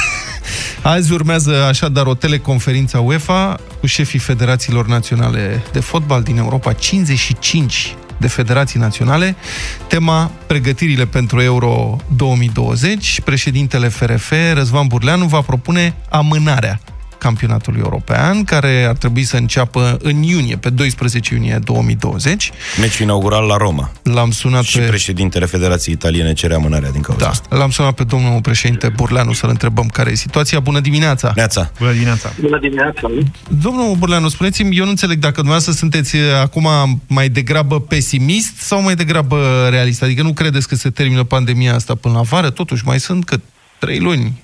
[SPEAKER 3] Azi urmează așadar o teleconferință a UEFA cu șefii federațiilor naționale de fotbal din Europa, 55 de federații naționale. Tema pregătirile pentru Euro 2020. Președintele FRF, Răzvan Burleanu, va propune amânarea campionatului european, care ar trebui să înceapă în iunie, pe 12 iunie 2020.
[SPEAKER 4] Meciul inaugural la Roma.
[SPEAKER 3] L-am sunat
[SPEAKER 4] Și
[SPEAKER 3] pe...
[SPEAKER 4] președintele Federației Italiene cere amânarea din cauza
[SPEAKER 3] Da,
[SPEAKER 4] asta.
[SPEAKER 3] l-am sunat pe domnul președinte Burleanu să-l întrebăm care e situația. Bună dimineața!
[SPEAKER 4] Neața.
[SPEAKER 2] Bună dimineața!
[SPEAKER 12] Bună dimineața!
[SPEAKER 3] Domnul Burleanu, spuneți-mi, eu nu înțeleg dacă dumneavoastră sunteți eh, acum mai degrabă pesimist sau mai degrabă realist. Adică nu credeți că se termină pandemia asta până la vară? Totuși, mai sunt cât trei luni.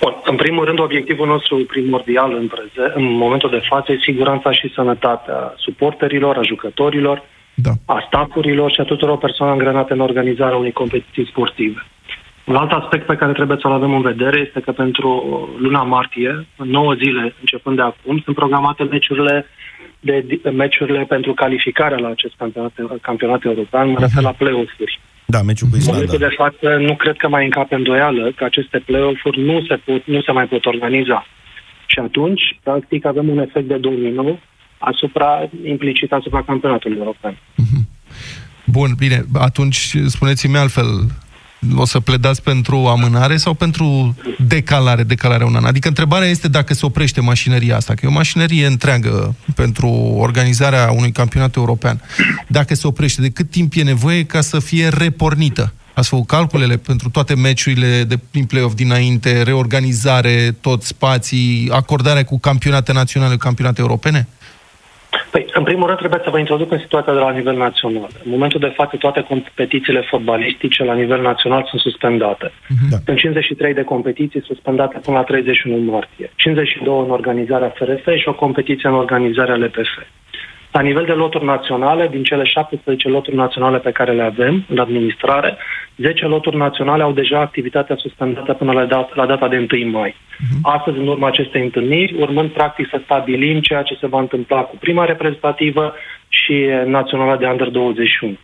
[SPEAKER 12] Bun, în primul rând, obiectivul nostru primordial în, preze, în momentul de față e siguranța și sănătatea suporterilor, a jucătorilor,
[SPEAKER 3] da.
[SPEAKER 12] a stafurilor și a tuturor persoanelor angrenate în organizarea unei competiții sportive. Un alt aspect pe care trebuie să-l avem în vedere este că pentru luna martie, în 9 zile începând de acum, sunt programate meciurile, de, de, meciurile pentru calificarea la acest campionat, campionat european, mă refer la play-off-uri.
[SPEAKER 4] Da, meciul cu
[SPEAKER 12] În
[SPEAKER 4] Islanda.
[SPEAKER 12] momentul de față, nu cred că mai încape îndoială că aceste play-off-uri nu se, pot, nu se mai pot organiza. Și atunci, practic, avem un efect de domino asupra, implicit asupra campionatului european.
[SPEAKER 3] Bun, bine, atunci spuneți-mi altfel, o să pledați pentru amânare sau pentru decalare, decalarea un an? Adică întrebarea este dacă se oprește mașinăria asta, că e o mașinărie întreagă pentru organizarea unui campionat european. Dacă se oprește, de cât timp e nevoie ca să fie repornită? Ați făcut calculele pentru toate meciurile de prin play-off dinainte, reorganizare, tot spații, acordarea cu campionate naționale, campionate europene?
[SPEAKER 12] Păi, în primul rând, trebuie să vă introduc în situația de la nivel național. În momentul de față, toate competițiile fotbalistice la nivel național sunt suspendate.
[SPEAKER 3] Da.
[SPEAKER 12] Sunt 53 de competiții suspendate până la 31 martie. 52 în organizarea FRF și o competiție în organizarea LPF. La nivel de loturi naționale, din cele 17 loturi naționale pe care le avem în administrare, 10 loturi naționale au deja activitatea suspendată până la, dat, la data de 1 mai. Astăzi, în urma acestei întâlniri, urmând practic să stabilim ceea ce se va întâmpla cu prima reprezentativă și naționala de Under 21.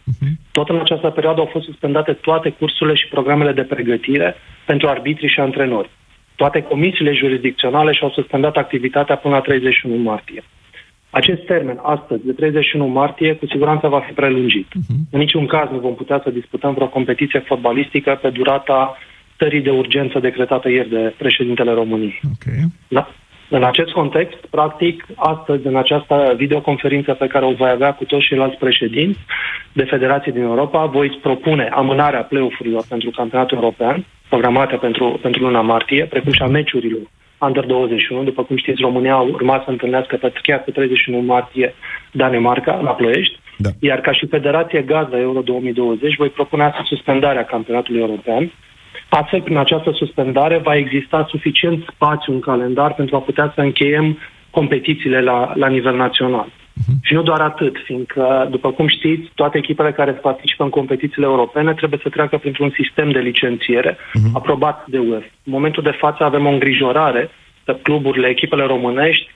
[SPEAKER 12] Tot în această perioadă au fost suspendate toate cursurile și programele de pregătire pentru arbitri și antrenori. Toate comisiile jurisdicționale și-au suspendat activitatea până la 31 martie. Acest termen, astăzi, de 31 martie, cu siguranță va fi prelungit. Uh-huh. În niciun caz nu vom putea să disputăm vreo competiție fotbalistică pe durata stării de urgență decretată ieri de președintele României.
[SPEAKER 3] Okay.
[SPEAKER 12] Da? În acest context, practic, astăzi, în această videoconferință pe care o voi avea cu toți ceilalți președinți de federații din Europa, voi propune amânarea play-off-urilor pentru campionatul european, programate pentru, pentru luna martie, precum și a meciurilor Under 21. După cum știți, România urma să întâlnească pe, chiar pe 31 martie Danemarca, la Ploiești.
[SPEAKER 4] Da.
[SPEAKER 12] Iar ca și Federație Gazda Euro 2020 voi propune astăzi suspendarea campionatului european Astfel, prin această suspendare va exista suficient spațiu în calendar pentru a putea să încheiem competițiile la, la nivel național. Uh-huh. Și nu doar atât, fiindcă, după cum știți, toate echipele care participă în competițiile europene trebuie să treacă printr-un sistem de licențiere uh-huh. aprobat de UE. În momentul de față avem o îngrijorare că cluburile, echipele românești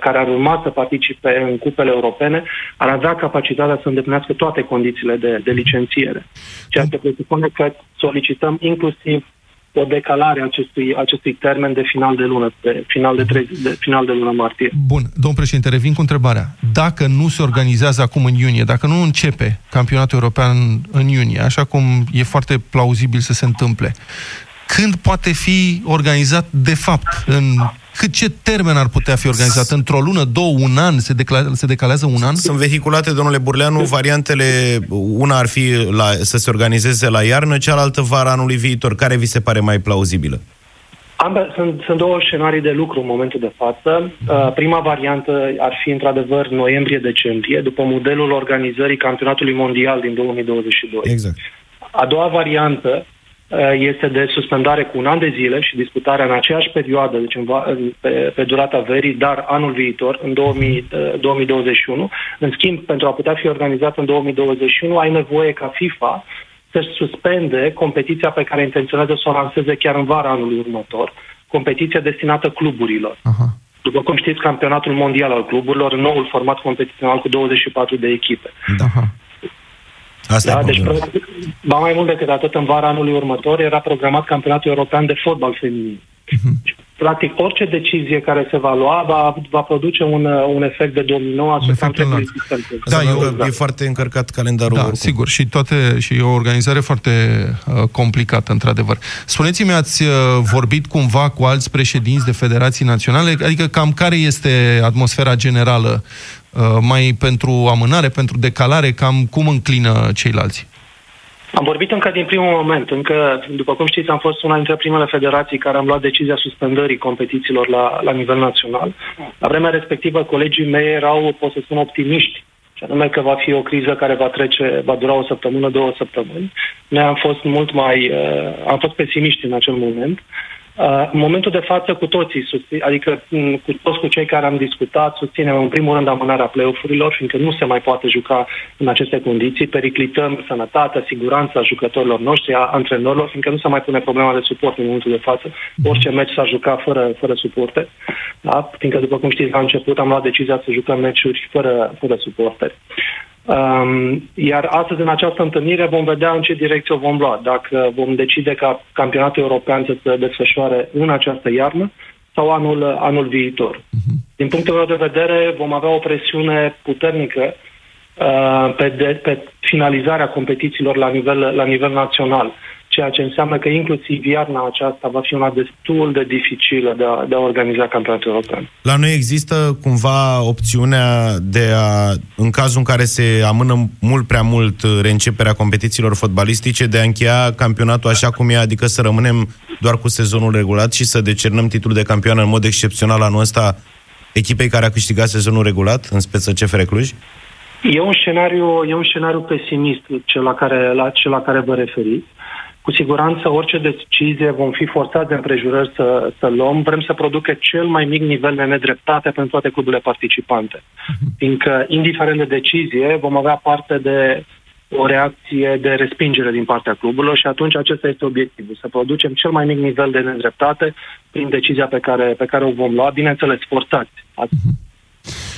[SPEAKER 12] care ar urma să participe în cupele europene ar avea capacitatea să îndeplinească toate condițiile de, de licențiere. Ceea ce presupune că solicităm inclusiv o decalare a acestui, acestui termen de final de lună, de final de, trei, de final de lună martie.
[SPEAKER 3] Bun, domn președinte, revin cu întrebarea. Dacă nu se organizează acum în iunie, dacă nu începe campionatul european în, în iunie, așa cum e foarte plauzibil să se întâmple, când poate fi organizat de fapt în cât ce termen ar putea fi organizat? Într-o lună, două, un an? Se, decla- se decalează un an?
[SPEAKER 4] Sunt vehiculate, domnule Burleanu, variantele, una ar fi la, să se organizeze la iarnă, cealaltă vara anului viitor. Care vi se pare mai plauzibilă?
[SPEAKER 12] Ambe, sunt, sunt două scenarii de lucru în momentul de față. Uh, prima variantă ar fi într-adevăr noiembrie-decembrie, după modelul organizării campionatului mondial din 2022.
[SPEAKER 4] Exact.
[SPEAKER 12] A doua variantă Uh, este de suspendare cu un an de zile și disputarea în aceeași perioadă, deci în, pe, pe durata verii, dar anul viitor, în 2000, 2021. Uh, în schimb, pentru a putea fi organizat în 2021, ai nevoie ca FIFA să-și suspende competiția pe care intenționează să o lanseze chiar în vara anului următor, competiția destinată cluburilor. Aha. După cum știți, campionatul mondial al cluburilor, noul format competițional cu 24 de echipe.
[SPEAKER 3] Da.
[SPEAKER 4] Asta
[SPEAKER 12] da,
[SPEAKER 4] e
[SPEAKER 12] deci, ba mai mult decât atât, în vara anului următor era programat campionatul european de fotbal feminin. Uh-huh. Practic, orice decizie care se va lua va, va produce un, un efect de domino asupra întregului sistem.
[SPEAKER 4] Da, e, da. e foarte încărcat calendarul.
[SPEAKER 3] Da,
[SPEAKER 4] oricum.
[SPEAKER 3] sigur. Și, toate, și e o organizare foarte uh, complicată, într-adevăr. Spuneți-mi, ați uh, vorbit cumva cu alți președinți de federații naționale? Adică cam care este atmosfera generală Uh, mai pentru amânare, pentru decalare, cam cum înclină ceilalți?
[SPEAKER 12] Am vorbit încă din primul moment. Încă, după cum știți, am fost una dintre primele federații care am luat decizia suspendării competițiilor la, la nivel național. La vremea respectivă, colegii mei erau, pot să spun, optimiști. Și anume că va fi o criză care va trece, va dura o săptămână, două săptămâni. Noi am fost mult mai, uh, am fost pesimiști în acel moment. Uh, în momentul de față, cu toții, susțin, adică mm, cu toți cu cei care am discutat, susținem în primul rând amânarea play-off-urilor, fiindcă nu se mai poate juca în aceste condiții, periclităm sănătatea, siguranța jucătorilor noștri, a antrenorilor, fiindcă nu se mai pune problema de suport în momentul de față. Orice meci s-a jucat fără, fără suporte, da? fiindcă, după cum știți, la început am luat decizia să jucăm meciuri fără, fără suporteri. Um, iar astăzi, în această întâlnire, vom vedea în ce direcție o vom lua. Dacă vom decide ca campionatul european să se desfășoare în această iarnă sau anul, anul viitor. Uh-huh. Din punctul meu de vedere, vom avea o presiune puternică uh, pe, de, pe finalizarea competițiilor la nivel, la nivel național ceea ce înseamnă că inclusiv iarna aceasta va fi una destul de dificilă de a, de a organiza campionatul european.
[SPEAKER 4] La noi există cumva opțiunea de a, în cazul în care se amână mult prea mult reînceperea competițiilor fotbalistice, de a încheia campionatul așa cum e, adică să rămânem doar cu sezonul regulat și să decernăm titlul de campioană în mod excepțional anul ăsta echipei care a câștigat sezonul regulat, în speță CFR Cluj?
[SPEAKER 12] E un scenariu, e un scenariu pesimist cel la care, la cel la care vă referiți. Cu siguranță, orice decizie vom fi forțați de împrejurări să, să luăm, vrem să producă cel mai mic nivel de nedreptate pentru toate cluburile participante. Mhm. Fiindcă, indiferent de decizie, vom avea parte de o reacție de respingere din partea cluburilor și atunci acesta este obiectivul, să producem cel mai mic nivel de nedreptate prin decizia pe care, pe care o vom lua, bineînțeles, forțați mhm.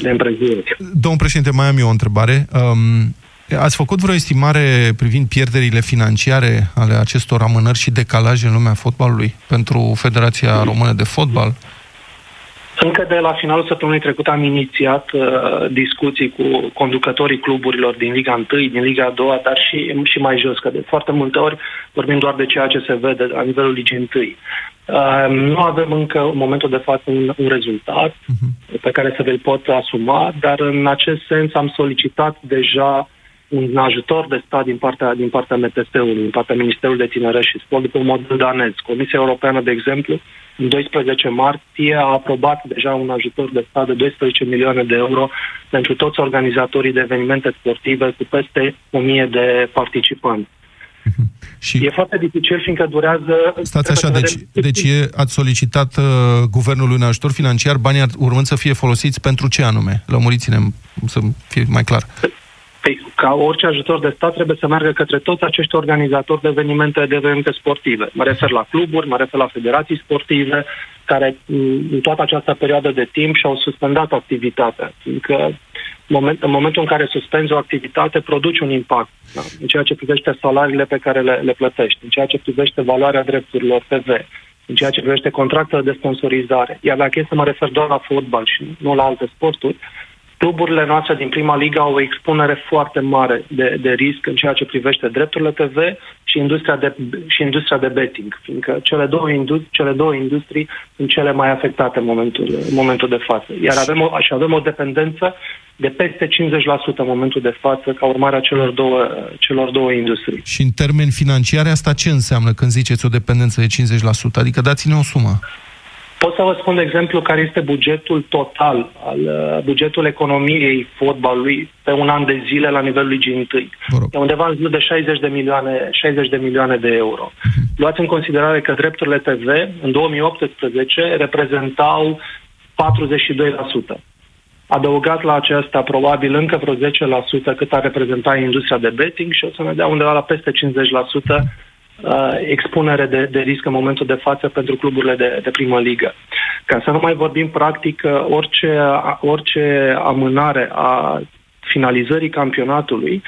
[SPEAKER 12] de împrejurări.
[SPEAKER 3] Domnul președinte, mai am eu o întrebare. Um, Ați făcut vreo estimare privind pierderile financiare ale acestor amânări și decalaje în lumea fotbalului pentru Federația Română de Fotbal?
[SPEAKER 12] Încă de la finalul săptămânii trecute am inițiat uh, discuții cu conducătorii cluburilor din Liga 1, din Liga 2, dar și, și mai jos, că de foarte multe ori vorbim doar de ceea ce se vede la nivelul Ligii 1. Uh, nu avem încă în momentul de față un, un rezultat uh-huh. pe care să vi-l pot asuma, dar în acest sens am solicitat deja un ajutor de stat din partea, din partea MTS-ului, din partea Ministerului de Tineret și Sport, după un model danez. Comisia Europeană, de exemplu, în 12 martie a aprobat deja un ajutor de stat de 12 milioane de euro pentru toți organizatorii de evenimente sportive cu peste 1000 de participanți. Și... E foarte dificil, fiindcă durează...
[SPEAKER 3] Stați așa, deci, deci e, ați solicitat uh, guvernului un ajutor financiar, banii ar urmând să fie folosiți pentru ce anume? Lămuriți-ne să fie mai clar.
[SPEAKER 12] Păi, ca orice ajutor de stat trebuie să meargă către toți acești organizatori de evenimente, de evenimente sportive. Mă refer la cluburi, mă refer la federații sportive, care în toată această perioadă de timp și-au suspendat activitatea. Fiindcă moment, în momentul în care suspenzi o activitate, produci un impact da? în ceea ce privește salariile pe care le, le plătești, în ceea ce privește valoarea drepturilor TV, în ceea ce privește contractele de sponsorizare. Iar dacă e să mă refer doar la fotbal și nu la alte sporturi, cluburile noastre din prima ligă au o expunere foarte mare de, de risc în ceea ce privește drepturile TV și industria de, și industria de betting, fiindcă cele două, industri, cele două industrii sunt cele mai afectate în momentul, în momentul de față. Iar avem o, și avem o dependență de peste 50% în momentul de față ca urmare a celor două, celor două industrii.
[SPEAKER 3] Și în termeni financiare asta ce înseamnă când ziceți o dependență de 50%? Adică dați-ne o sumă.
[SPEAKER 12] Pot să vă spun, de exemplu, care este bugetul total, al, uh, bugetul economiei fotbalului pe un an de zile la nivelul ligii 1. E undeva în jur de 60 de milioane, 60 de milioane de euro. Uh-huh. Luați în considerare că drepturile TV în 2018 reprezentau 42%. Adăugat la aceasta probabil încă vreo 10% cât ar reprezenta industria de betting și o să ne dea undeva la peste 50% uh, expunere de, de risc în momentul de față pentru cluburile de, de primă ligă. Ca să nu mai vorbim practic, uh, orice, orice amânare a finalizării campionatului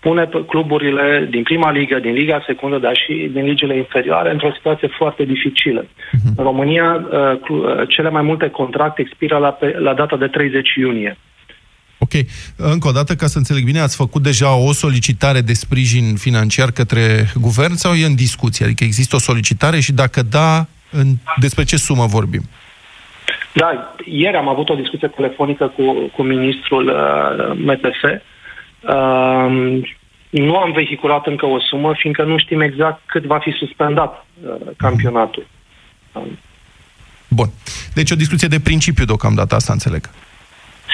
[SPEAKER 12] pune cluburile din prima ligă, din Liga Secundă, dar și din ligile inferioare într-o situație foarte dificilă. Uh-huh. În România, uh, uh, cele mai multe contracte expiră la, la data de 30 iunie.
[SPEAKER 3] Ok. Încă o dată, ca să înțeleg bine, ați făcut deja o solicitare de sprijin financiar către guvern sau e în discuție? Adică există o solicitare și dacă da, în... despre ce sumă vorbim?
[SPEAKER 12] Da, ieri am avut o discuție telefonică cu, cu ministrul uh, MTF. Uh, nu am vehiculat încă o sumă, fiindcă nu știm exact cât va fi suspendat uh, campionatul.
[SPEAKER 3] Bun. Deci o discuție de principiu deocamdată, asta înțeleg.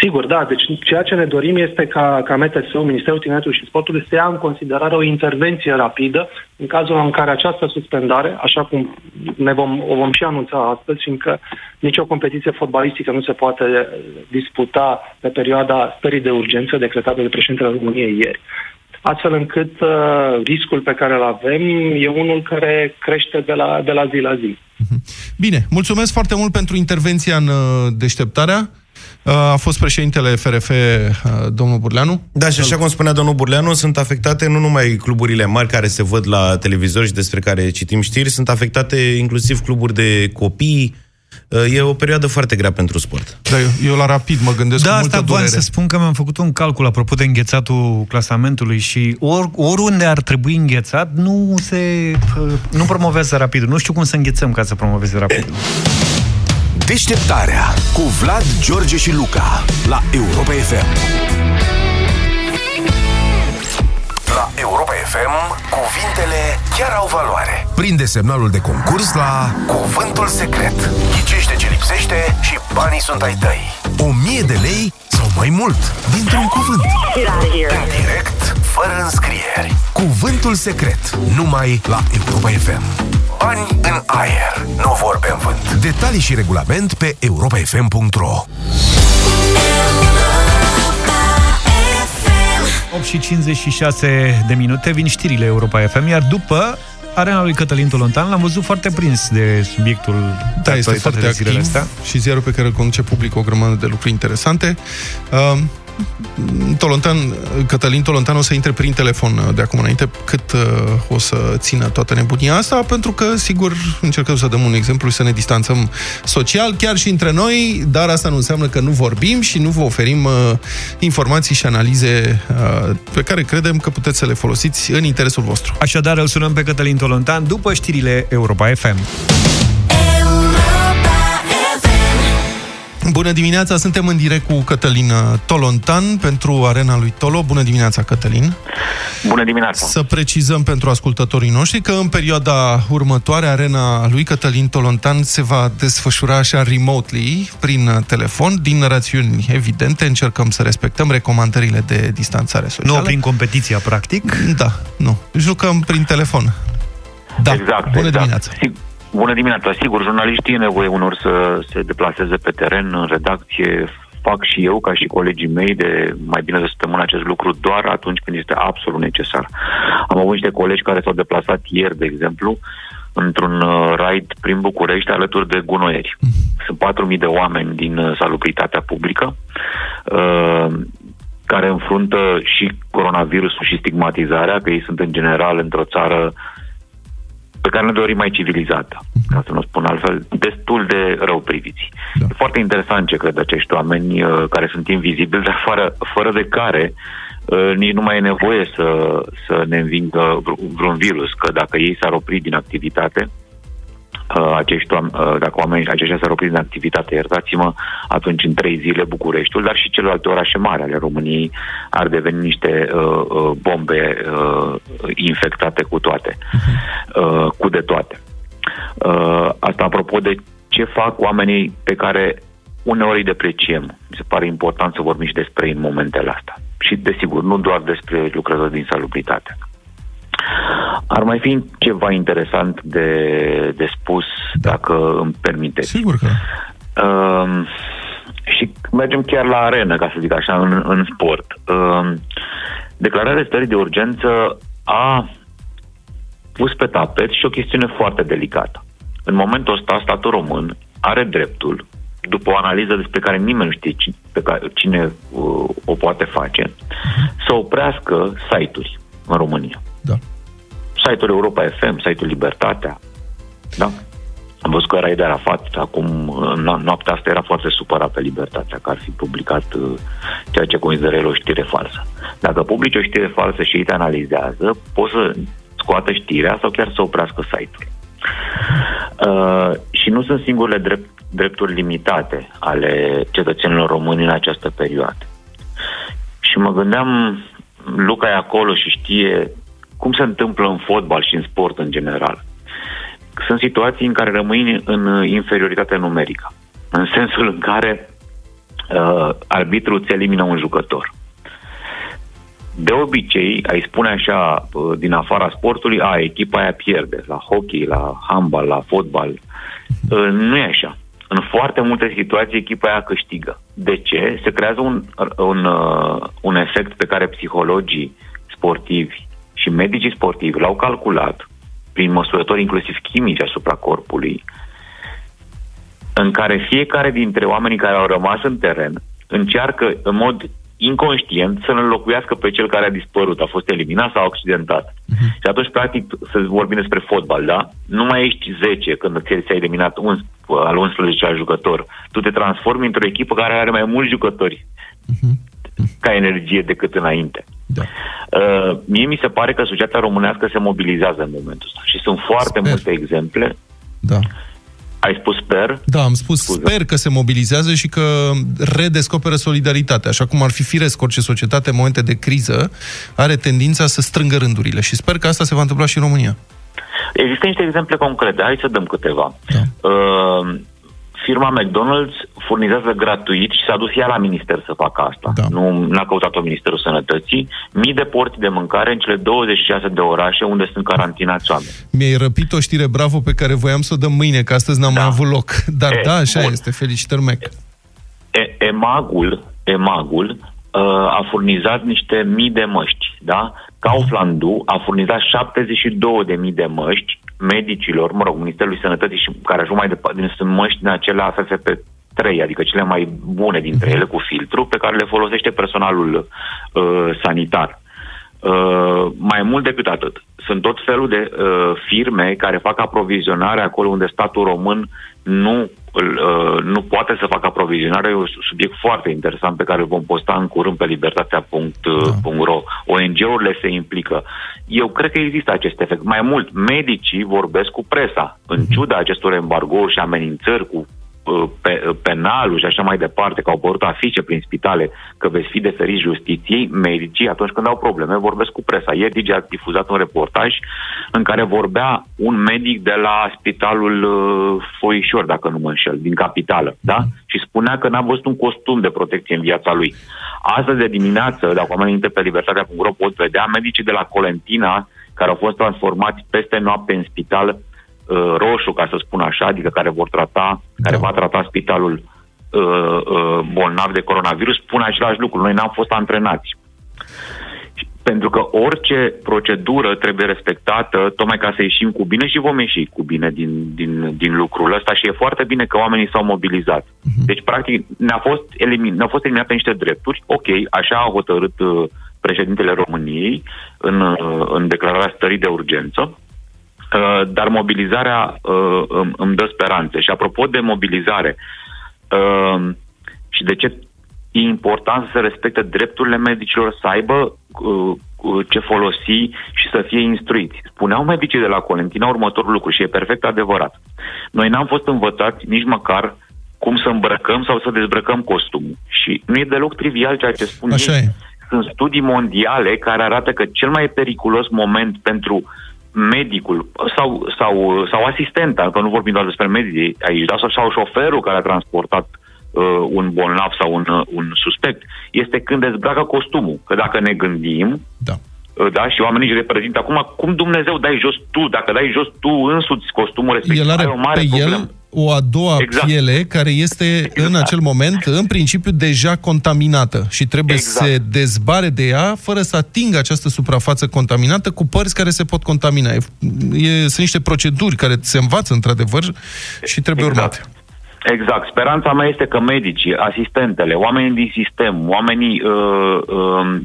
[SPEAKER 12] Sigur, da. Deci ceea ce ne dorim este ca, ca MTSU, Ministerul Tineretului și Sportului, să ia în considerare o intervenție rapidă în cazul în care această suspendare, așa cum ne vom, o vom și anunța astăzi, fiindcă nicio competiție fotbalistică nu se poate disputa pe perioada stării de urgență decretată de președintele României ieri astfel încât uh, riscul pe care îl avem e unul care crește de la, de la zi la zi.
[SPEAKER 3] Mhm. Bine, mulțumesc foarte mult pentru intervenția în uh, deșteptarea. Uh, a fost președintele FRF, uh, domnul Burleanu.
[SPEAKER 4] Da, și așa cum spunea domnul Burleanu, sunt afectate nu numai cluburile mari care se văd la televizor și despre care citim știri, sunt afectate inclusiv cluburi de copii, uh, E o perioadă foarte grea pentru sport.
[SPEAKER 3] Da, eu, eu la rapid mă gândesc
[SPEAKER 2] da,
[SPEAKER 3] cu multă
[SPEAKER 2] asta
[SPEAKER 3] durere.
[SPEAKER 2] să spun că mi-am făcut un calcul apropo de înghețatul clasamentului și or, oriunde ar trebui înghețat, nu se nu promovează rapid. Nu știu cum să înghețăm ca să promoveze rapid.
[SPEAKER 1] Deșteptarea cu Vlad, George și Luca la Europa FM. La Europa FM, cuvintele chiar au valoare. Prinde semnalul de concurs la Cuvântul Secret. Ghicește ce lipsește și banii sunt ai tăi. O mie de lei sau mai mult dintr-un cuvânt. În direct, fără înscrieri. Cuvântul Secret. Numai la Europa FM. Bani în aer, nu vorbe în vânt. Detalii și regulament pe europafm.ro
[SPEAKER 2] 8 și 56 de minute vin știrile Europa FM, iar după arena lui Cătălin Tolontan l-am văzut foarte prins de subiectul
[SPEAKER 3] Da, este foarte activ
[SPEAKER 2] astea.
[SPEAKER 3] și ziarul pe care îl conduce public o grămadă de lucruri interesante. Uh, Tolontan, Cătălin Tolontan o să intre prin telefon de acum înainte cât uh, o să țină toată nebunia asta, pentru că, sigur, încercăm să dăm un exemplu și să ne distanțăm social, chiar și între noi, dar asta nu înseamnă că nu vorbim și nu vă oferim uh, informații și analize uh, pe care credem că puteți să le folosiți în interesul vostru.
[SPEAKER 2] Așadar, îl sunăm pe Cătălin Tolontan după știrile Europa FM.
[SPEAKER 3] Bună dimineața, suntem în direct cu Cătălin Tolontan pentru arena lui Tolo. Bună dimineața, Cătălin!
[SPEAKER 13] Bună dimineața!
[SPEAKER 3] Să precizăm pentru ascultătorii noștri că în perioada următoare arena lui Cătălin Tolontan se va desfășura așa remotely, prin telefon, din rațiuni evidente. Încercăm să respectăm recomandările de distanțare socială.
[SPEAKER 2] Nu prin competiția, practic?
[SPEAKER 3] Da, nu. Jucăm prin telefon. Da,
[SPEAKER 9] exact,
[SPEAKER 3] bună
[SPEAKER 9] exact.
[SPEAKER 3] dimineața.
[SPEAKER 9] Sig- Bună dimineața. Sigur, jurnaliștii e nevoie unor să se deplaseze pe teren, în redacție. Fac și eu, ca și colegii mei, de mai bine de săptămână acest lucru doar atunci când este absolut necesar. Am avut niște colegi care s-au deplasat ieri, de exemplu, într-un uh, raid prin București alături de gunoieri. Sunt 4.000 de oameni din uh, salubritatea publică uh, care înfruntă și coronavirusul și stigmatizarea, că ei sunt în general într-o țară pe care ne dorim mai civilizată, ca să nu spun altfel, destul de rău priviți. Da. E foarte interesant ce cred acești oameni uh, care sunt invizibili, dar fără, fără de care uh, nici nu mai e nevoie să, să ne învingă vr- vreun virus, că dacă ei s-ar opri din activitate, uh, acești oameni, uh, dacă oamenii aceștia s-ar opri din activitate, iertați-mă, atunci în trei zile Bucureștiul, dar și celelalte orașe mari ale României ar deveni niște uh, uh, bombe uh, infectate cu toate, uh, cu de toate. Uh, asta apropo de ce fac oamenii pe care uneori îi depreciem. Mi se pare important să vorbim și despre ei în momentele astea. Și, desigur, nu doar despre lucrători din salubritate. Ar mai fi ceva interesant de, de spus, da. dacă îmi permiteți.
[SPEAKER 3] Sigur că.
[SPEAKER 9] Uh, și mergem chiar la arenă, ca să zic așa, în, în sport. Uh, declararea stării de urgență a pus pe tapet și o chestiune foarte delicată. În momentul ăsta, statul român are dreptul, după o analiză despre care nimeni nu știe cine, pe care, cine uh, o poate face, să oprească site-uri în România.
[SPEAKER 3] Da.
[SPEAKER 9] Site-ul Europa FM, site-ul Libertatea, da? Am văzut că Raed Arafat, acum, în no- noaptea asta, era foarte supărat pe Libertatea, că ar fi publicat uh, ceea ce consideră el o știre falsă. Dacă publici o știre falsă și ei te analizează, poți să scoată știrea sau chiar să oprească site-ul. Uh, și nu sunt singurele drept, drepturi limitate ale cetățenilor români în această perioadă. Și mă gândeam, Luca e acolo și știe cum se întâmplă în fotbal și în sport în general. Sunt situații în care rămâi în inferioritate numerică, în sensul în care uh, arbitrul îți elimină un jucător. De obicei, ai spune așa, uh, din afara sportului, a, echipa aia pierde, la hockey, la handbal, la fotbal. Uh, nu e așa. În foarte multe situații, echipa aia câștigă. De ce? Se creează un, un, uh, un efect pe care psihologii sportivi și medicii sportivi l-au calculat prin măsurători inclusiv chimici asupra corpului, în care fiecare dintre oamenii care au rămas în teren încearcă în mod inconștient să-l înlocuiască pe cel care a dispărut, a fost eliminat sau accidentat. Uh-huh. Și atunci, practic, să vorbim despre fotbal, da? Nu mai ești 10 când ți-ai eliminat un, al 11 jucător. Tu te transformi într-o echipă care are mai mulți jucători uh-huh. ca energie decât înainte.
[SPEAKER 3] Da.
[SPEAKER 9] Uh, mie mi se pare că societatea românească se mobilizează în momentul ăsta și sunt foarte
[SPEAKER 3] Sper.
[SPEAKER 9] multe exemple.
[SPEAKER 3] Da.
[SPEAKER 9] Ai spus sper?
[SPEAKER 3] Da, am spus, Scuze. sper că se mobilizează și că redescoperă solidaritatea. Așa cum ar fi firesc orice societate în momente de criză, are tendința să strângă rândurile. Și sper că asta se va întâmpla și în România.
[SPEAKER 9] Există niște exemple concrete, hai să dăm câteva.
[SPEAKER 3] Da.
[SPEAKER 9] Uh, firma McDonald's furnizează gratuit și s-a dus ea la minister să facă asta.
[SPEAKER 3] Da.
[SPEAKER 9] Nu n-a căutat-o Ministerul Sănătății. Mii de porți de mâncare în cele 26 de orașe unde sunt carantinați oameni.
[SPEAKER 3] Mi-ai răpit o știre bravo pe care voiam să o dăm mâine, că astăzi n-am da. mai avut loc. Dar
[SPEAKER 9] E,
[SPEAKER 3] da, așa
[SPEAKER 9] bun.
[SPEAKER 3] este. Felicitări, Mac.
[SPEAKER 9] E- EMAG-ul, EMAG-ul uh, a furnizat niște mii de măști, da? Kauflandu a furnizat 72 de mii de măști medicilor, mă rog, Ministerului Sănătății și care ajung mai departe, din- sunt măști din acelea FFP3, adică cele mai bune dintre ele cu filtru, pe care le folosește personalul uh, sanitar. Uh, mai mult decât atât, sunt tot felul de uh, firme care fac aprovizionare acolo unde statul român nu, îl, uh, nu poate să facă aprovizionare. E un subiect foarte interesant pe care îl vom posta în curând pe libertatea.ro. ONG-urile se implică. Eu cred că există acest efect. Mai mult, medicii vorbesc cu presa. În ciuda acestor embargouri și amenințări cu uh, pe, uh, penalul și așa mai departe, că au apărut afișe prin spitale că veți fi deferit justiției, medicii, atunci când au probleme, vorbesc cu presa. Ieri Digi a difuzat un reportaj în care vorbea un medic de la spitalul uh, Foișor, dacă nu mă înșel, din capitală, da? Și spunea că n-a văzut un costum de protecție în viața lui. Astăzi de dimineață, dacă oamenii intră pe libertatea.ro pot vedea, medicii de la Colentina care au fost transformați peste noapte în spital uh, roșu, ca să spun așa, adică care vor trata, da. care va trata spitalul uh, uh, bolnav de coronavirus, spun același lucru. Noi n-am fost antrenați. Pentru că orice procedură trebuie respectată, tocmai ca să ieșim cu bine și vom ieși cu bine din, din, din lucrul ăsta și e foarte bine că oamenii s-au mobilizat. Uh-huh. Deci, practic, ne-a fost, elimin, ne-au fost eliminate niște drepturi, ok, așa a hotărât uh, președintele României în, uh, în declararea stării de urgență, uh, dar mobilizarea uh, îmi, îmi dă speranțe. Și apropo de mobilizare, uh, și de ce e important să se respecte drepturile medicilor, să aibă uh, uh, ce folosi și să fie instruiți. Spuneau medicii de la Colentina următorul lucru și e perfect adevărat. Noi n-am fost învățați nici măcar cum să îmbrăcăm sau să dezbrăcăm costumul. Și nu e deloc trivial ceea ce spun
[SPEAKER 3] Așa
[SPEAKER 9] ei.
[SPEAKER 3] e.
[SPEAKER 9] Sunt studii mondiale care arată că cel mai periculos moment pentru medicul sau, sau, sau asistenta, că nu vorbim doar despre medici aici, dar sau, sau șoferul care a transportat uh, un bolnav sau un, uh, un suspect, este când dezbracă costumul. Că dacă ne gândim,
[SPEAKER 3] da.
[SPEAKER 9] uh, da, și oamenii își reprezintă acum, cum Dumnezeu dai jos tu? Dacă dai jos tu însuți costumul respectiv,
[SPEAKER 3] El are
[SPEAKER 9] ai o mare
[SPEAKER 3] pe
[SPEAKER 9] problemă.
[SPEAKER 3] el o a doua
[SPEAKER 9] Exact.
[SPEAKER 3] piele care este exact. în acel moment, în principiu, deja contaminată și trebuie
[SPEAKER 9] Exact.
[SPEAKER 3] să se dezbare de ea fără să atingă această suprafață contaminată cu părți care se pot contamina. E, e, sunt niște proceduri care se învață într-adevăr și trebuie
[SPEAKER 9] Exact.
[SPEAKER 3] urmate.
[SPEAKER 9] Exact. Speranța mea este că medicii, asistentele, oamenii din sistem, oamenii uh, uh,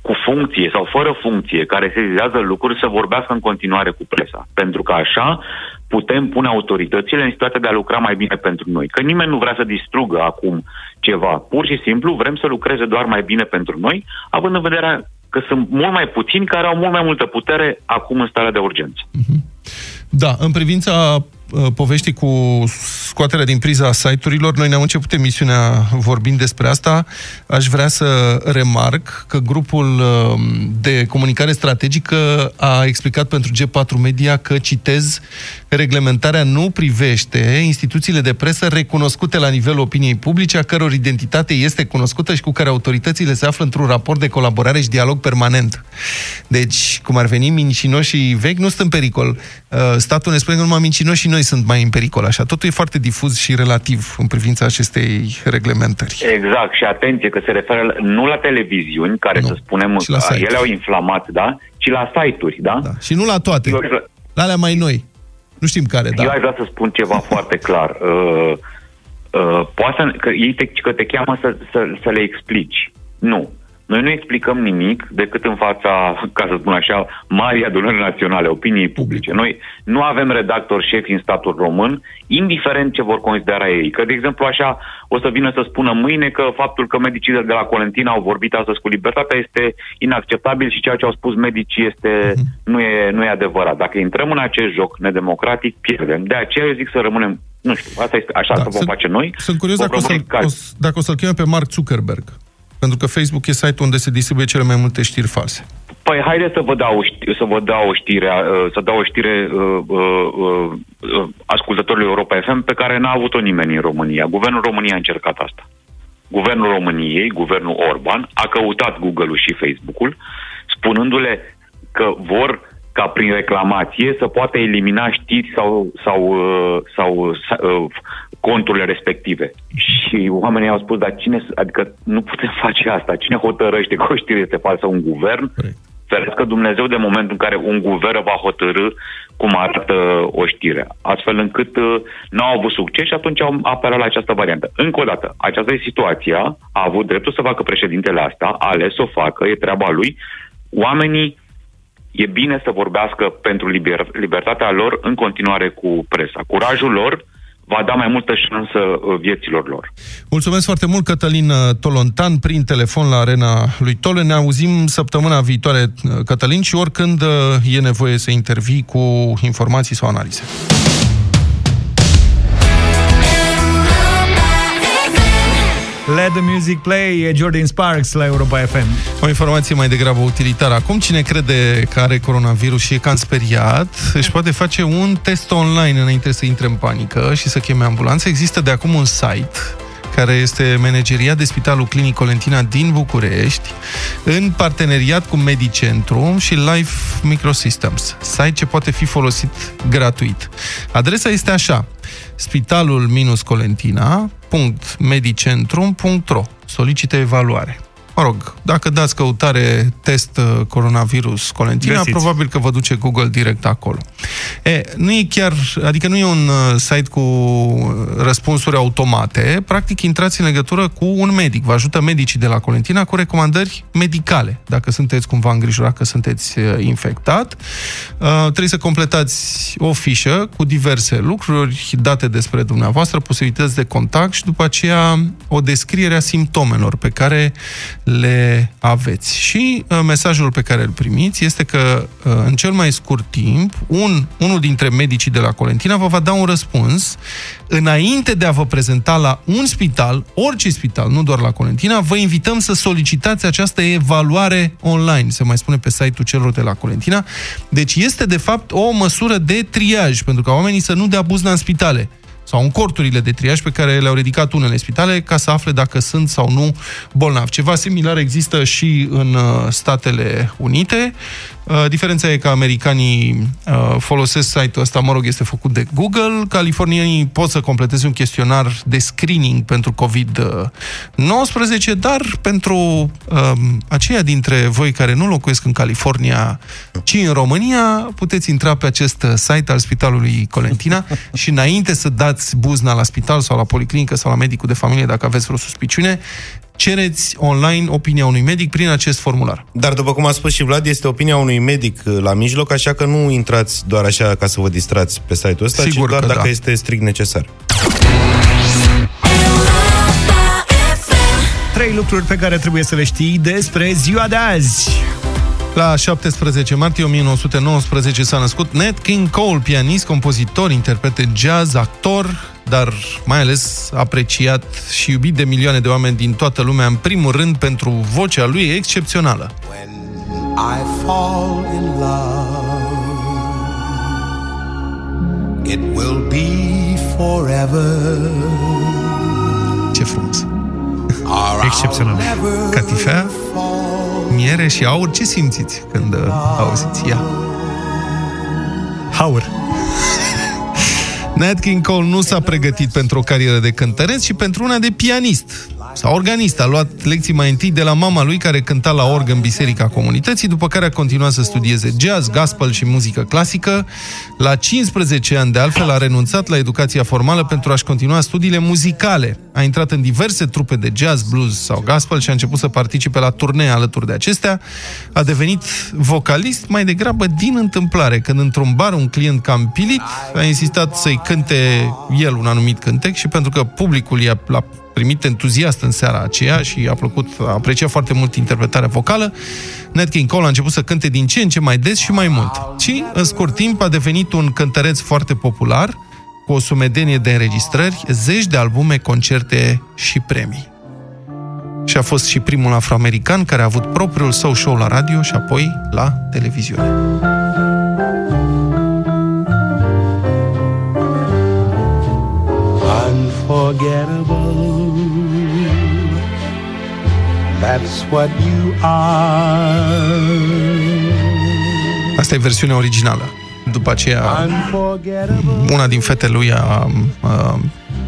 [SPEAKER 9] cu funcție sau fără funcție care sesizează lucruri să vorbească în continuare cu presa. Pentru că așa putem pune autoritățile în situația de a lucra mai bine pentru noi. Că nimeni nu vrea să distrugă acum ceva. Pur și simplu vrem să lucreze doar mai bine pentru noi, având în vedere că sunt mult mai puțini care au mult mai multă putere acum în starea de urgență.
[SPEAKER 3] Da, în privința uh, poveștii cu scoaterea din priza site-urilor, noi ne-am început emisiunea vorbind despre asta. Aș vrea să remarc că grupul uh, de comunicare strategică a explicat pentru G4 Media că, citez, reglementarea nu privește instituțiile de presă recunoscute la nivelul opiniei publice, a căror identitate este cunoscută și cu care autoritățile se află într-un raport de colaborare și dialog permanent. Deci, cum ar veni, mincinoșii vechi nu sunt în pericol. Uh, Statul ne spune că numai mincinoșii noi sunt mai în pericol, așa. Totul e foarte difuz și relativ în privința acestei reglementări.
[SPEAKER 9] Exact, și atenție că se referă la- nu la televiziuni, care
[SPEAKER 3] Nu,
[SPEAKER 9] să spunem,
[SPEAKER 3] și la
[SPEAKER 9] că
[SPEAKER 3] site-uri.
[SPEAKER 9] ele au inflamat, da? Ci la site-uri, da?
[SPEAKER 3] Da. Și nu la toate.
[SPEAKER 9] Eu aș vrea-
[SPEAKER 3] La alea mai noi. Nu știm care, da.
[SPEAKER 9] Eu aș vrea să spun ceva foarte clar. Uh, uh, poate să, că ei te, că te cheamă să, să, să le explici. Nu. Noi nu explicăm nimic decât în fața, ca să spun așa, marii adunări naționale, opiniei publice. Noi nu avem redactor șefi în statul român, indiferent ce vor considera ei. Că, de exemplu, așa, o să vină să spună mâine că faptul că medicii de la Colentina au vorbit astăzi cu libertatea este inacceptabil și ceea ce au spus medicii este, nu, e, nu e adevărat. Dacă intrăm în acest joc nedemocratic, pierdem. De aceea eu zic să rămânem, nu știu, asta este, așa da, să vom
[SPEAKER 3] sunt-
[SPEAKER 9] face noi.
[SPEAKER 3] Sunt curios
[SPEAKER 9] Vom
[SPEAKER 3] dacă o, să,
[SPEAKER 9] rămâne calmi.
[SPEAKER 3] o, să- dacă o să-l cheme pe Mark Zuckerberg. Pentru că Facebook e site unde se distribuie cele mai multe știri false.
[SPEAKER 9] Păi haideți să vă dau, o ști- să vă dau o știre, uh, să dau o știre uh, uh, uh, uh, ascultătorului Europa FM pe care n-a avut-o nimeni în România. Guvernul României a încercat asta. Guvernul României, guvernul Orban, a căutat Google-ul și Facebook-ul, spunându-le că vor ca prin reclamație să poată elimina știri sau, sau, uh, sau uh, conturile respective. Și oamenii au spus, dar cine, adică nu putem face asta, cine hotărăște că o știre este falsă? Un guvern? Ferească Dumnezeu de momentul în care un guvern va hotărâ cum arată o știre. Astfel încât uh, nu au avut succes și atunci au apelat la această variantă. Încă o dată, aceasta e situația, a avut dreptul să facă președintele asta, a ales să o facă, e treaba lui. Oamenii e bine să vorbească pentru liber, libertatea lor în continuare cu presa. Curajul lor va da mai multă șansă uh, vieților lor.
[SPEAKER 3] Mulțumesc foarte mult, Cătălin uh, Tolontan, prin telefon la arena lui Tole. Ne auzim săptămâna viitoare, uh, Cătălin, și oricând uh, e nevoie să intervii cu informații sau analize.
[SPEAKER 2] Let the music play, e Jordan Sparks la Europa FM.
[SPEAKER 3] O informație mai degrabă utilitară. Acum, cine crede că are coronavirus și e cam speriat, își poate face un test online înainte să intre în panică și să cheme ambulanță. Există de acum un site care este manageriat de Spitalul Clinic Colentina din București, în parteneriat cu Medicentrum și Life Microsystems, site ce poate fi folosit gratuit. Adresa este așa, spitalul-colentina.medicentrum.ro Solicită evaluare. Mă rog, dacă dați căutare test uh, coronavirus Colentina,
[SPEAKER 2] Găsiți.
[SPEAKER 3] probabil că vă duce Google direct acolo. E, nu e chiar, adică nu e un uh, site cu răspunsuri automate, practic intrați în legătură cu un medic. Vă ajută medicii de la Colentina cu recomandări medicale, dacă sunteți cumva îngrijorat că sunteți uh, infectat. Uh, trebuie să completați o fișă cu diverse lucruri, date despre dumneavoastră, posibilități de contact și după aceea o descriere a simptomelor pe care le aveți. Și uh, mesajul pe care îl primiți este că uh, în cel mai scurt timp, un, unul dintre medicii de la Colentina vă va da un răspuns înainte de a vă prezenta la un spital, orice spital, nu doar la Colentina, vă invităm să solicitați această evaluare online, se mai spune pe site-ul celor de la Colentina. Deci este, de fapt, o măsură de triaj, pentru ca oamenii să nu dea buzna în spitale sau în corturile de triaj pe care le-au ridicat unele spitale ca să afle dacă sunt sau nu bolnavi. Ceva similar există și în uh, Statele Unite. Uh, Diferența e că americanii uh, folosesc site-ul ăsta, mă rog, este făcut de Google. Californienii pot să completeze un chestionar de screening pentru COVID-19, dar pentru um, aceia dintre voi care nu locuiesc în California, ci în România, puteți intra pe acest uh, site al Spitalului Colentina și înainte să dați buzna la spital sau la policlinică sau la medicul de familie dacă aveți vreo suspiciune, cereți online opinia unui medic prin acest formular.
[SPEAKER 4] Dar după cum a spus și Vlad, este opinia unui medic uh, la mijloc, așa că nu intrați doar așa ca să vă distrați pe site-ul ăsta,
[SPEAKER 3] Sigur
[SPEAKER 4] ci doar
[SPEAKER 3] că
[SPEAKER 4] dacă
[SPEAKER 3] da.
[SPEAKER 4] este strict necesar.
[SPEAKER 2] Trei lucruri pe care trebuie să le știi despre ziua de azi.
[SPEAKER 3] La 17 martie 1919 s-a născut Nat King Cole, pianist, compozitor, interpret de jazz, actor, dar mai ales apreciat și iubit de milioane de oameni din toată lumea, în primul rând pentru vocea lui excepțională.
[SPEAKER 13] I fall in love. It will be forever.
[SPEAKER 3] Ce frumos!
[SPEAKER 13] Or
[SPEAKER 2] Excepțional.
[SPEAKER 13] I'll never
[SPEAKER 3] Catifea, miere și aur, ce simțiți când uh, auziți ea?
[SPEAKER 2] Haur.
[SPEAKER 3] Nat King Cole nu s-a pregătit pentru o carieră de cântăreț, ci pentru una de pianist sau organist. A luat lecții mai întâi de la mama lui, care cânta la orgă în biserica comunității, după care a continuat să studieze jazz, gospel și muzică clasică. La 15 ani, de altfel, a renunțat la educația formală pentru a-și continua studiile muzicale. A intrat în diverse trupe de jazz, blues sau gospel și a început să participe la turnee alături de acestea. A devenit vocalist mai degrabă din întâmplare, când într-un bar un client cam pilit a insistat să-i cânte el un anumit cântec și pentru că publicul i-a l-a primit entuziast în seara aceea și a plăcut, a apreciat foarte mult interpretarea vocală, Nat King Cole a început să cânte din ce în ce mai des și mai mult. Și, în scurt timp, a devenit un cântăreț foarte popular, cu o sumedenie de înregistrări, zeci de albume, concerte și premii. Și a fost și primul afroamerican care a avut propriul său show la radio și apoi la televiziune.
[SPEAKER 13] Unforgettable. That's what you are.
[SPEAKER 3] Asta e versiunea originală. După aceea,
[SPEAKER 13] Unforgettable.
[SPEAKER 3] una din fetele lui a, a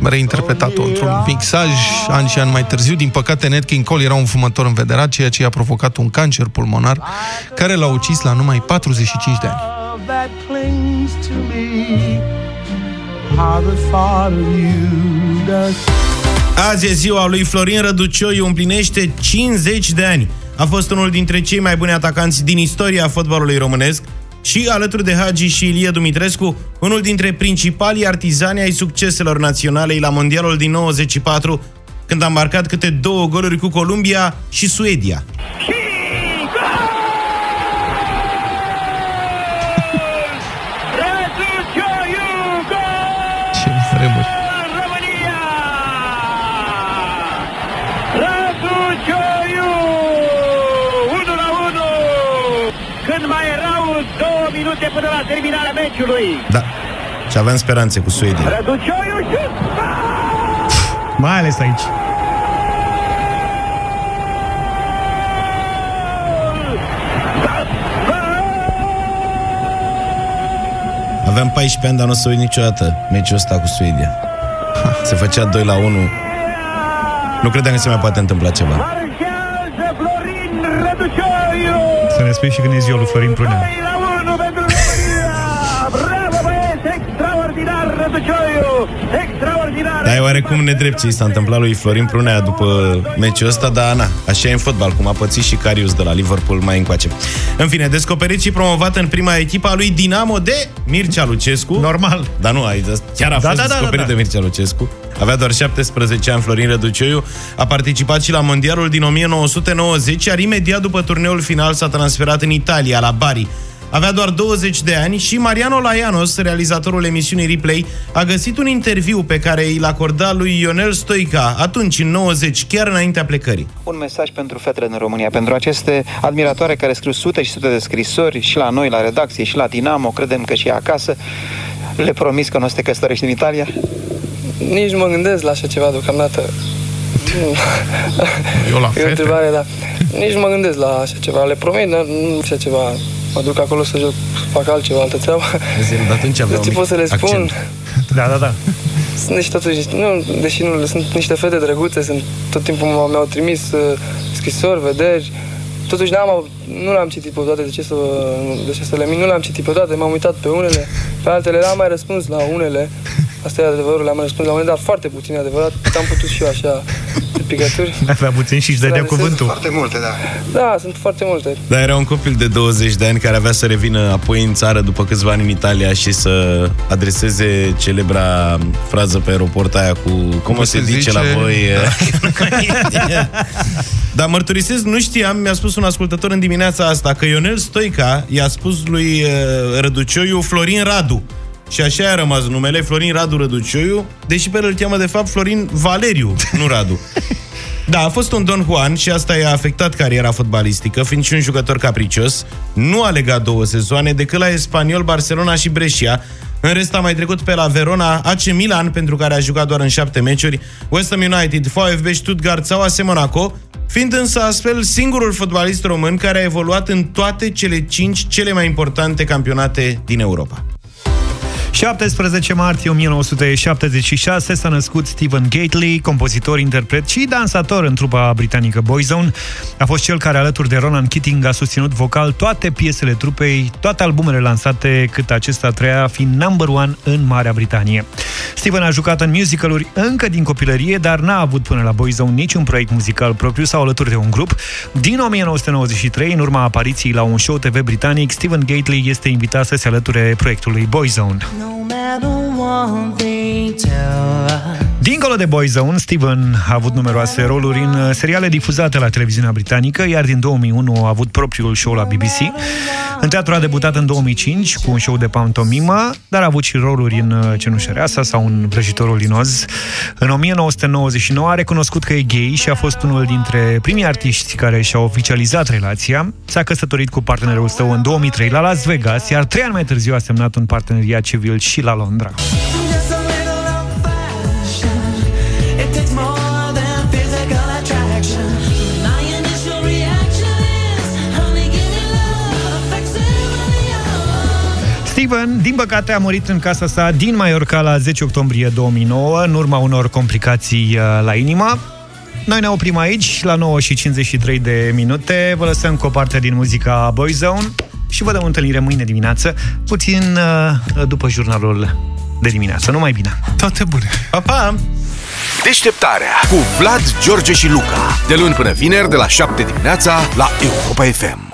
[SPEAKER 3] reinterpretat-o într-un mixaj ani și ani mai târziu. Din păcate, Nat King Cole era un fumător învederat, ceea ce i-a provocat un cancer pulmonar care l-a ucis la numai 45 de ani.
[SPEAKER 13] that clings to me. How the thought of you does
[SPEAKER 4] Azi e ziua lui Florin Răducioiu, împlinește 50 de ani. A fost unul dintre cei mai buni atacanți din istoria fotbalului românesc și, alături de Hagi și Ilie Dumitrescu, unul dintre principalii artizani ai succeselor naționale la Mondialul din 94, când a marcat câte două goluri cu Columbia și Suedia.
[SPEAKER 3] Ce
[SPEAKER 14] terminarea meciului.
[SPEAKER 4] Da. Și aveam speranțe cu Suedia.
[SPEAKER 14] Răducioiu șut!
[SPEAKER 2] Mai ales aici.
[SPEAKER 4] Aveam 14 ani, dar nu o să uit niciodată meciul ăsta cu Suedia. Se făcea 2 la 1. Nu credeam că se mai poate întâmpla ceva.
[SPEAKER 14] Marchează Florin Răducioiu!
[SPEAKER 2] Să ne spui și când e ziua lui Florin Prunea.
[SPEAKER 14] Extraordinar, Răducioiu! Extraordinar!
[SPEAKER 4] Dar e oarecum nedrept ce i s-a întâmplat lui Florin Prunea după meciul ăsta, dar na, așa e în fotbal, cum a pățit și Carius de la Liverpool mai încoace. În fine, descoperit și promovat în prima echipă a lui Dinamo de Mircea Lucescu.
[SPEAKER 2] Normal.
[SPEAKER 4] Dar nu, aici chiar a
[SPEAKER 2] Da,
[SPEAKER 4] fost
[SPEAKER 2] da, da,
[SPEAKER 4] descoperit
[SPEAKER 2] da, da.
[SPEAKER 4] de Mircea Lucescu. Avea doar 17 ani Florin Răducioiu, a participat și la Mondialul din 1990, iar imediat după turneul final s-a transferat în Italia, la Bari. Avea doar 20 de ani și Mariano Laianos, realizatorul emisiunii Replay, a găsit un interviu pe care îl acorda lui Ionel Stoica, atunci în 90, chiar înaintea plecării.
[SPEAKER 15] Un mesaj pentru fetele din România, pentru aceste admiratoare care scriu sute și sute de scrisori și la noi, la redacție, și la Dinamo, credem că și acasă. Le promis că nu o să te căsătorești în Italia?
[SPEAKER 16] Nici nu mă gândesc la așa ceva deocamdată. Nu.
[SPEAKER 3] Eu la
[SPEAKER 16] E o
[SPEAKER 3] fete.
[SPEAKER 16] întrebare, dar nici nu mă gândesc la așa ceva. Le promit, dar nu așa ceva. Mă duc acolo să joc, să fac altceva, altă treabă.
[SPEAKER 4] De atunci avea
[SPEAKER 16] Nu ți
[SPEAKER 4] un
[SPEAKER 16] pot să le
[SPEAKER 4] mic
[SPEAKER 16] spun.
[SPEAKER 4] accent.
[SPEAKER 2] Da, da, da.
[SPEAKER 16] Sunt niște totuși, nu, deși nu, sunt niște fete drăguțe, sunt, tot timpul m- mi-au trimis uh, scrisori, vederi. Totuși n-am, au- nu le-am citit pe toate, de ce să, de ce să le mint, nu le-am citit pe toate, m-am uitat pe unele, pe altele le-am mai răspuns la unele. Asta e adevărul, le-am mai răspuns la unele, dar foarte puțin adevărat, am putut și eu așa de picături.
[SPEAKER 2] Avea puțin și își dădea cuvântul.
[SPEAKER 16] Foarte multe, da. Da, sunt foarte multe.
[SPEAKER 4] Dar era un copil de 20 de ani care avea să revină apoi în țară după câțiva ani în Italia și să adreseze celebra frază pe aeroport aia cu cum o se zice la voi. Dar mărturisesc, nu știam, mi-a spus un ascultător în dimineața asta că Ionel Stoica i-a spus lui uh, Răducioiu Florin Radu. Și așa a rămas numele, Florin Radu Răducioiu, deși pe el îl cheamă de fapt Florin Valeriu, nu Radu. Da, a fost un Don Juan și asta i-a afectat cariera fotbalistică, fiind și un jucător capricios. Nu a legat două sezoane decât la Espanyol, Barcelona și Brescia. În rest a mai trecut pe la Verona, AC Milan, pentru care a jucat doar în șapte meciuri, West Ham United, VfB Stuttgart sau AS Monaco, fiind însă astfel singurul fotbalist român care a evoluat în toate cele cinci cele mai importante campionate din Europa.
[SPEAKER 2] 17 martie 1976 s-a născut Stephen Gately, compozitor, interpret și dansator în trupa britanică Boyzone. A fost cel care, alături de Ronan Keating, a susținut vocal toate piesele trupei, toate albumele lansate, cât acesta treia fiind number one în Marea Britanie. Stephen a jucat în musicaluri încă din copilărie, dar n-a avut până la Boyzone niciun proiect muzical propriu sau alături de un grup. Din 1993, în urma apariției la un show TV britanic, Stephen Gately este invitat să se alăture proiectului Boyzone.
[SPEAKER 13] No matter one thing, tell her.
[SPEAKER 2] Dincolo de Boyzone, Steven a avut numeroase roluri în uh, seriale difuzate la televiziunea britanică, iar din 2001 a avut propriul show la BBC. În teatru a debutat în 2005 cu un show de pantomimă, dar a avut și roluri în uh, Cenușăreasa sau în Vrăjitorul Linoz. În 1999 a recunoscut că e gay și a fost unul dintre primii artiști care și-au oficializat relația. S-a căsătorit cu partenerul său în 2003 la Las Vegas, iar trei ani mai târziu a semnat un parteneriat civil și la Londra. Steven, din păcate, a murit în casa sa din Mallorca la 10 octombrie 2009, în urma unor complicații uh, la inimă. Noi ne oprim aici, la 9 și 53 de minute. Vă lăsăm cu o parte din muzica Boyzone și vă dăm întâlnire mâine dimineață, puțin uh, după jurnalul de dimineață. Numai bine!
[SPEAKER 3] Toate bune!
[SPEAKER 4] Pa, pa!
[SPEAKER 1] Deșteptarea cu Vlad, George și Luca. De luni până vineri, de la 7 dimineața, la Europa FM.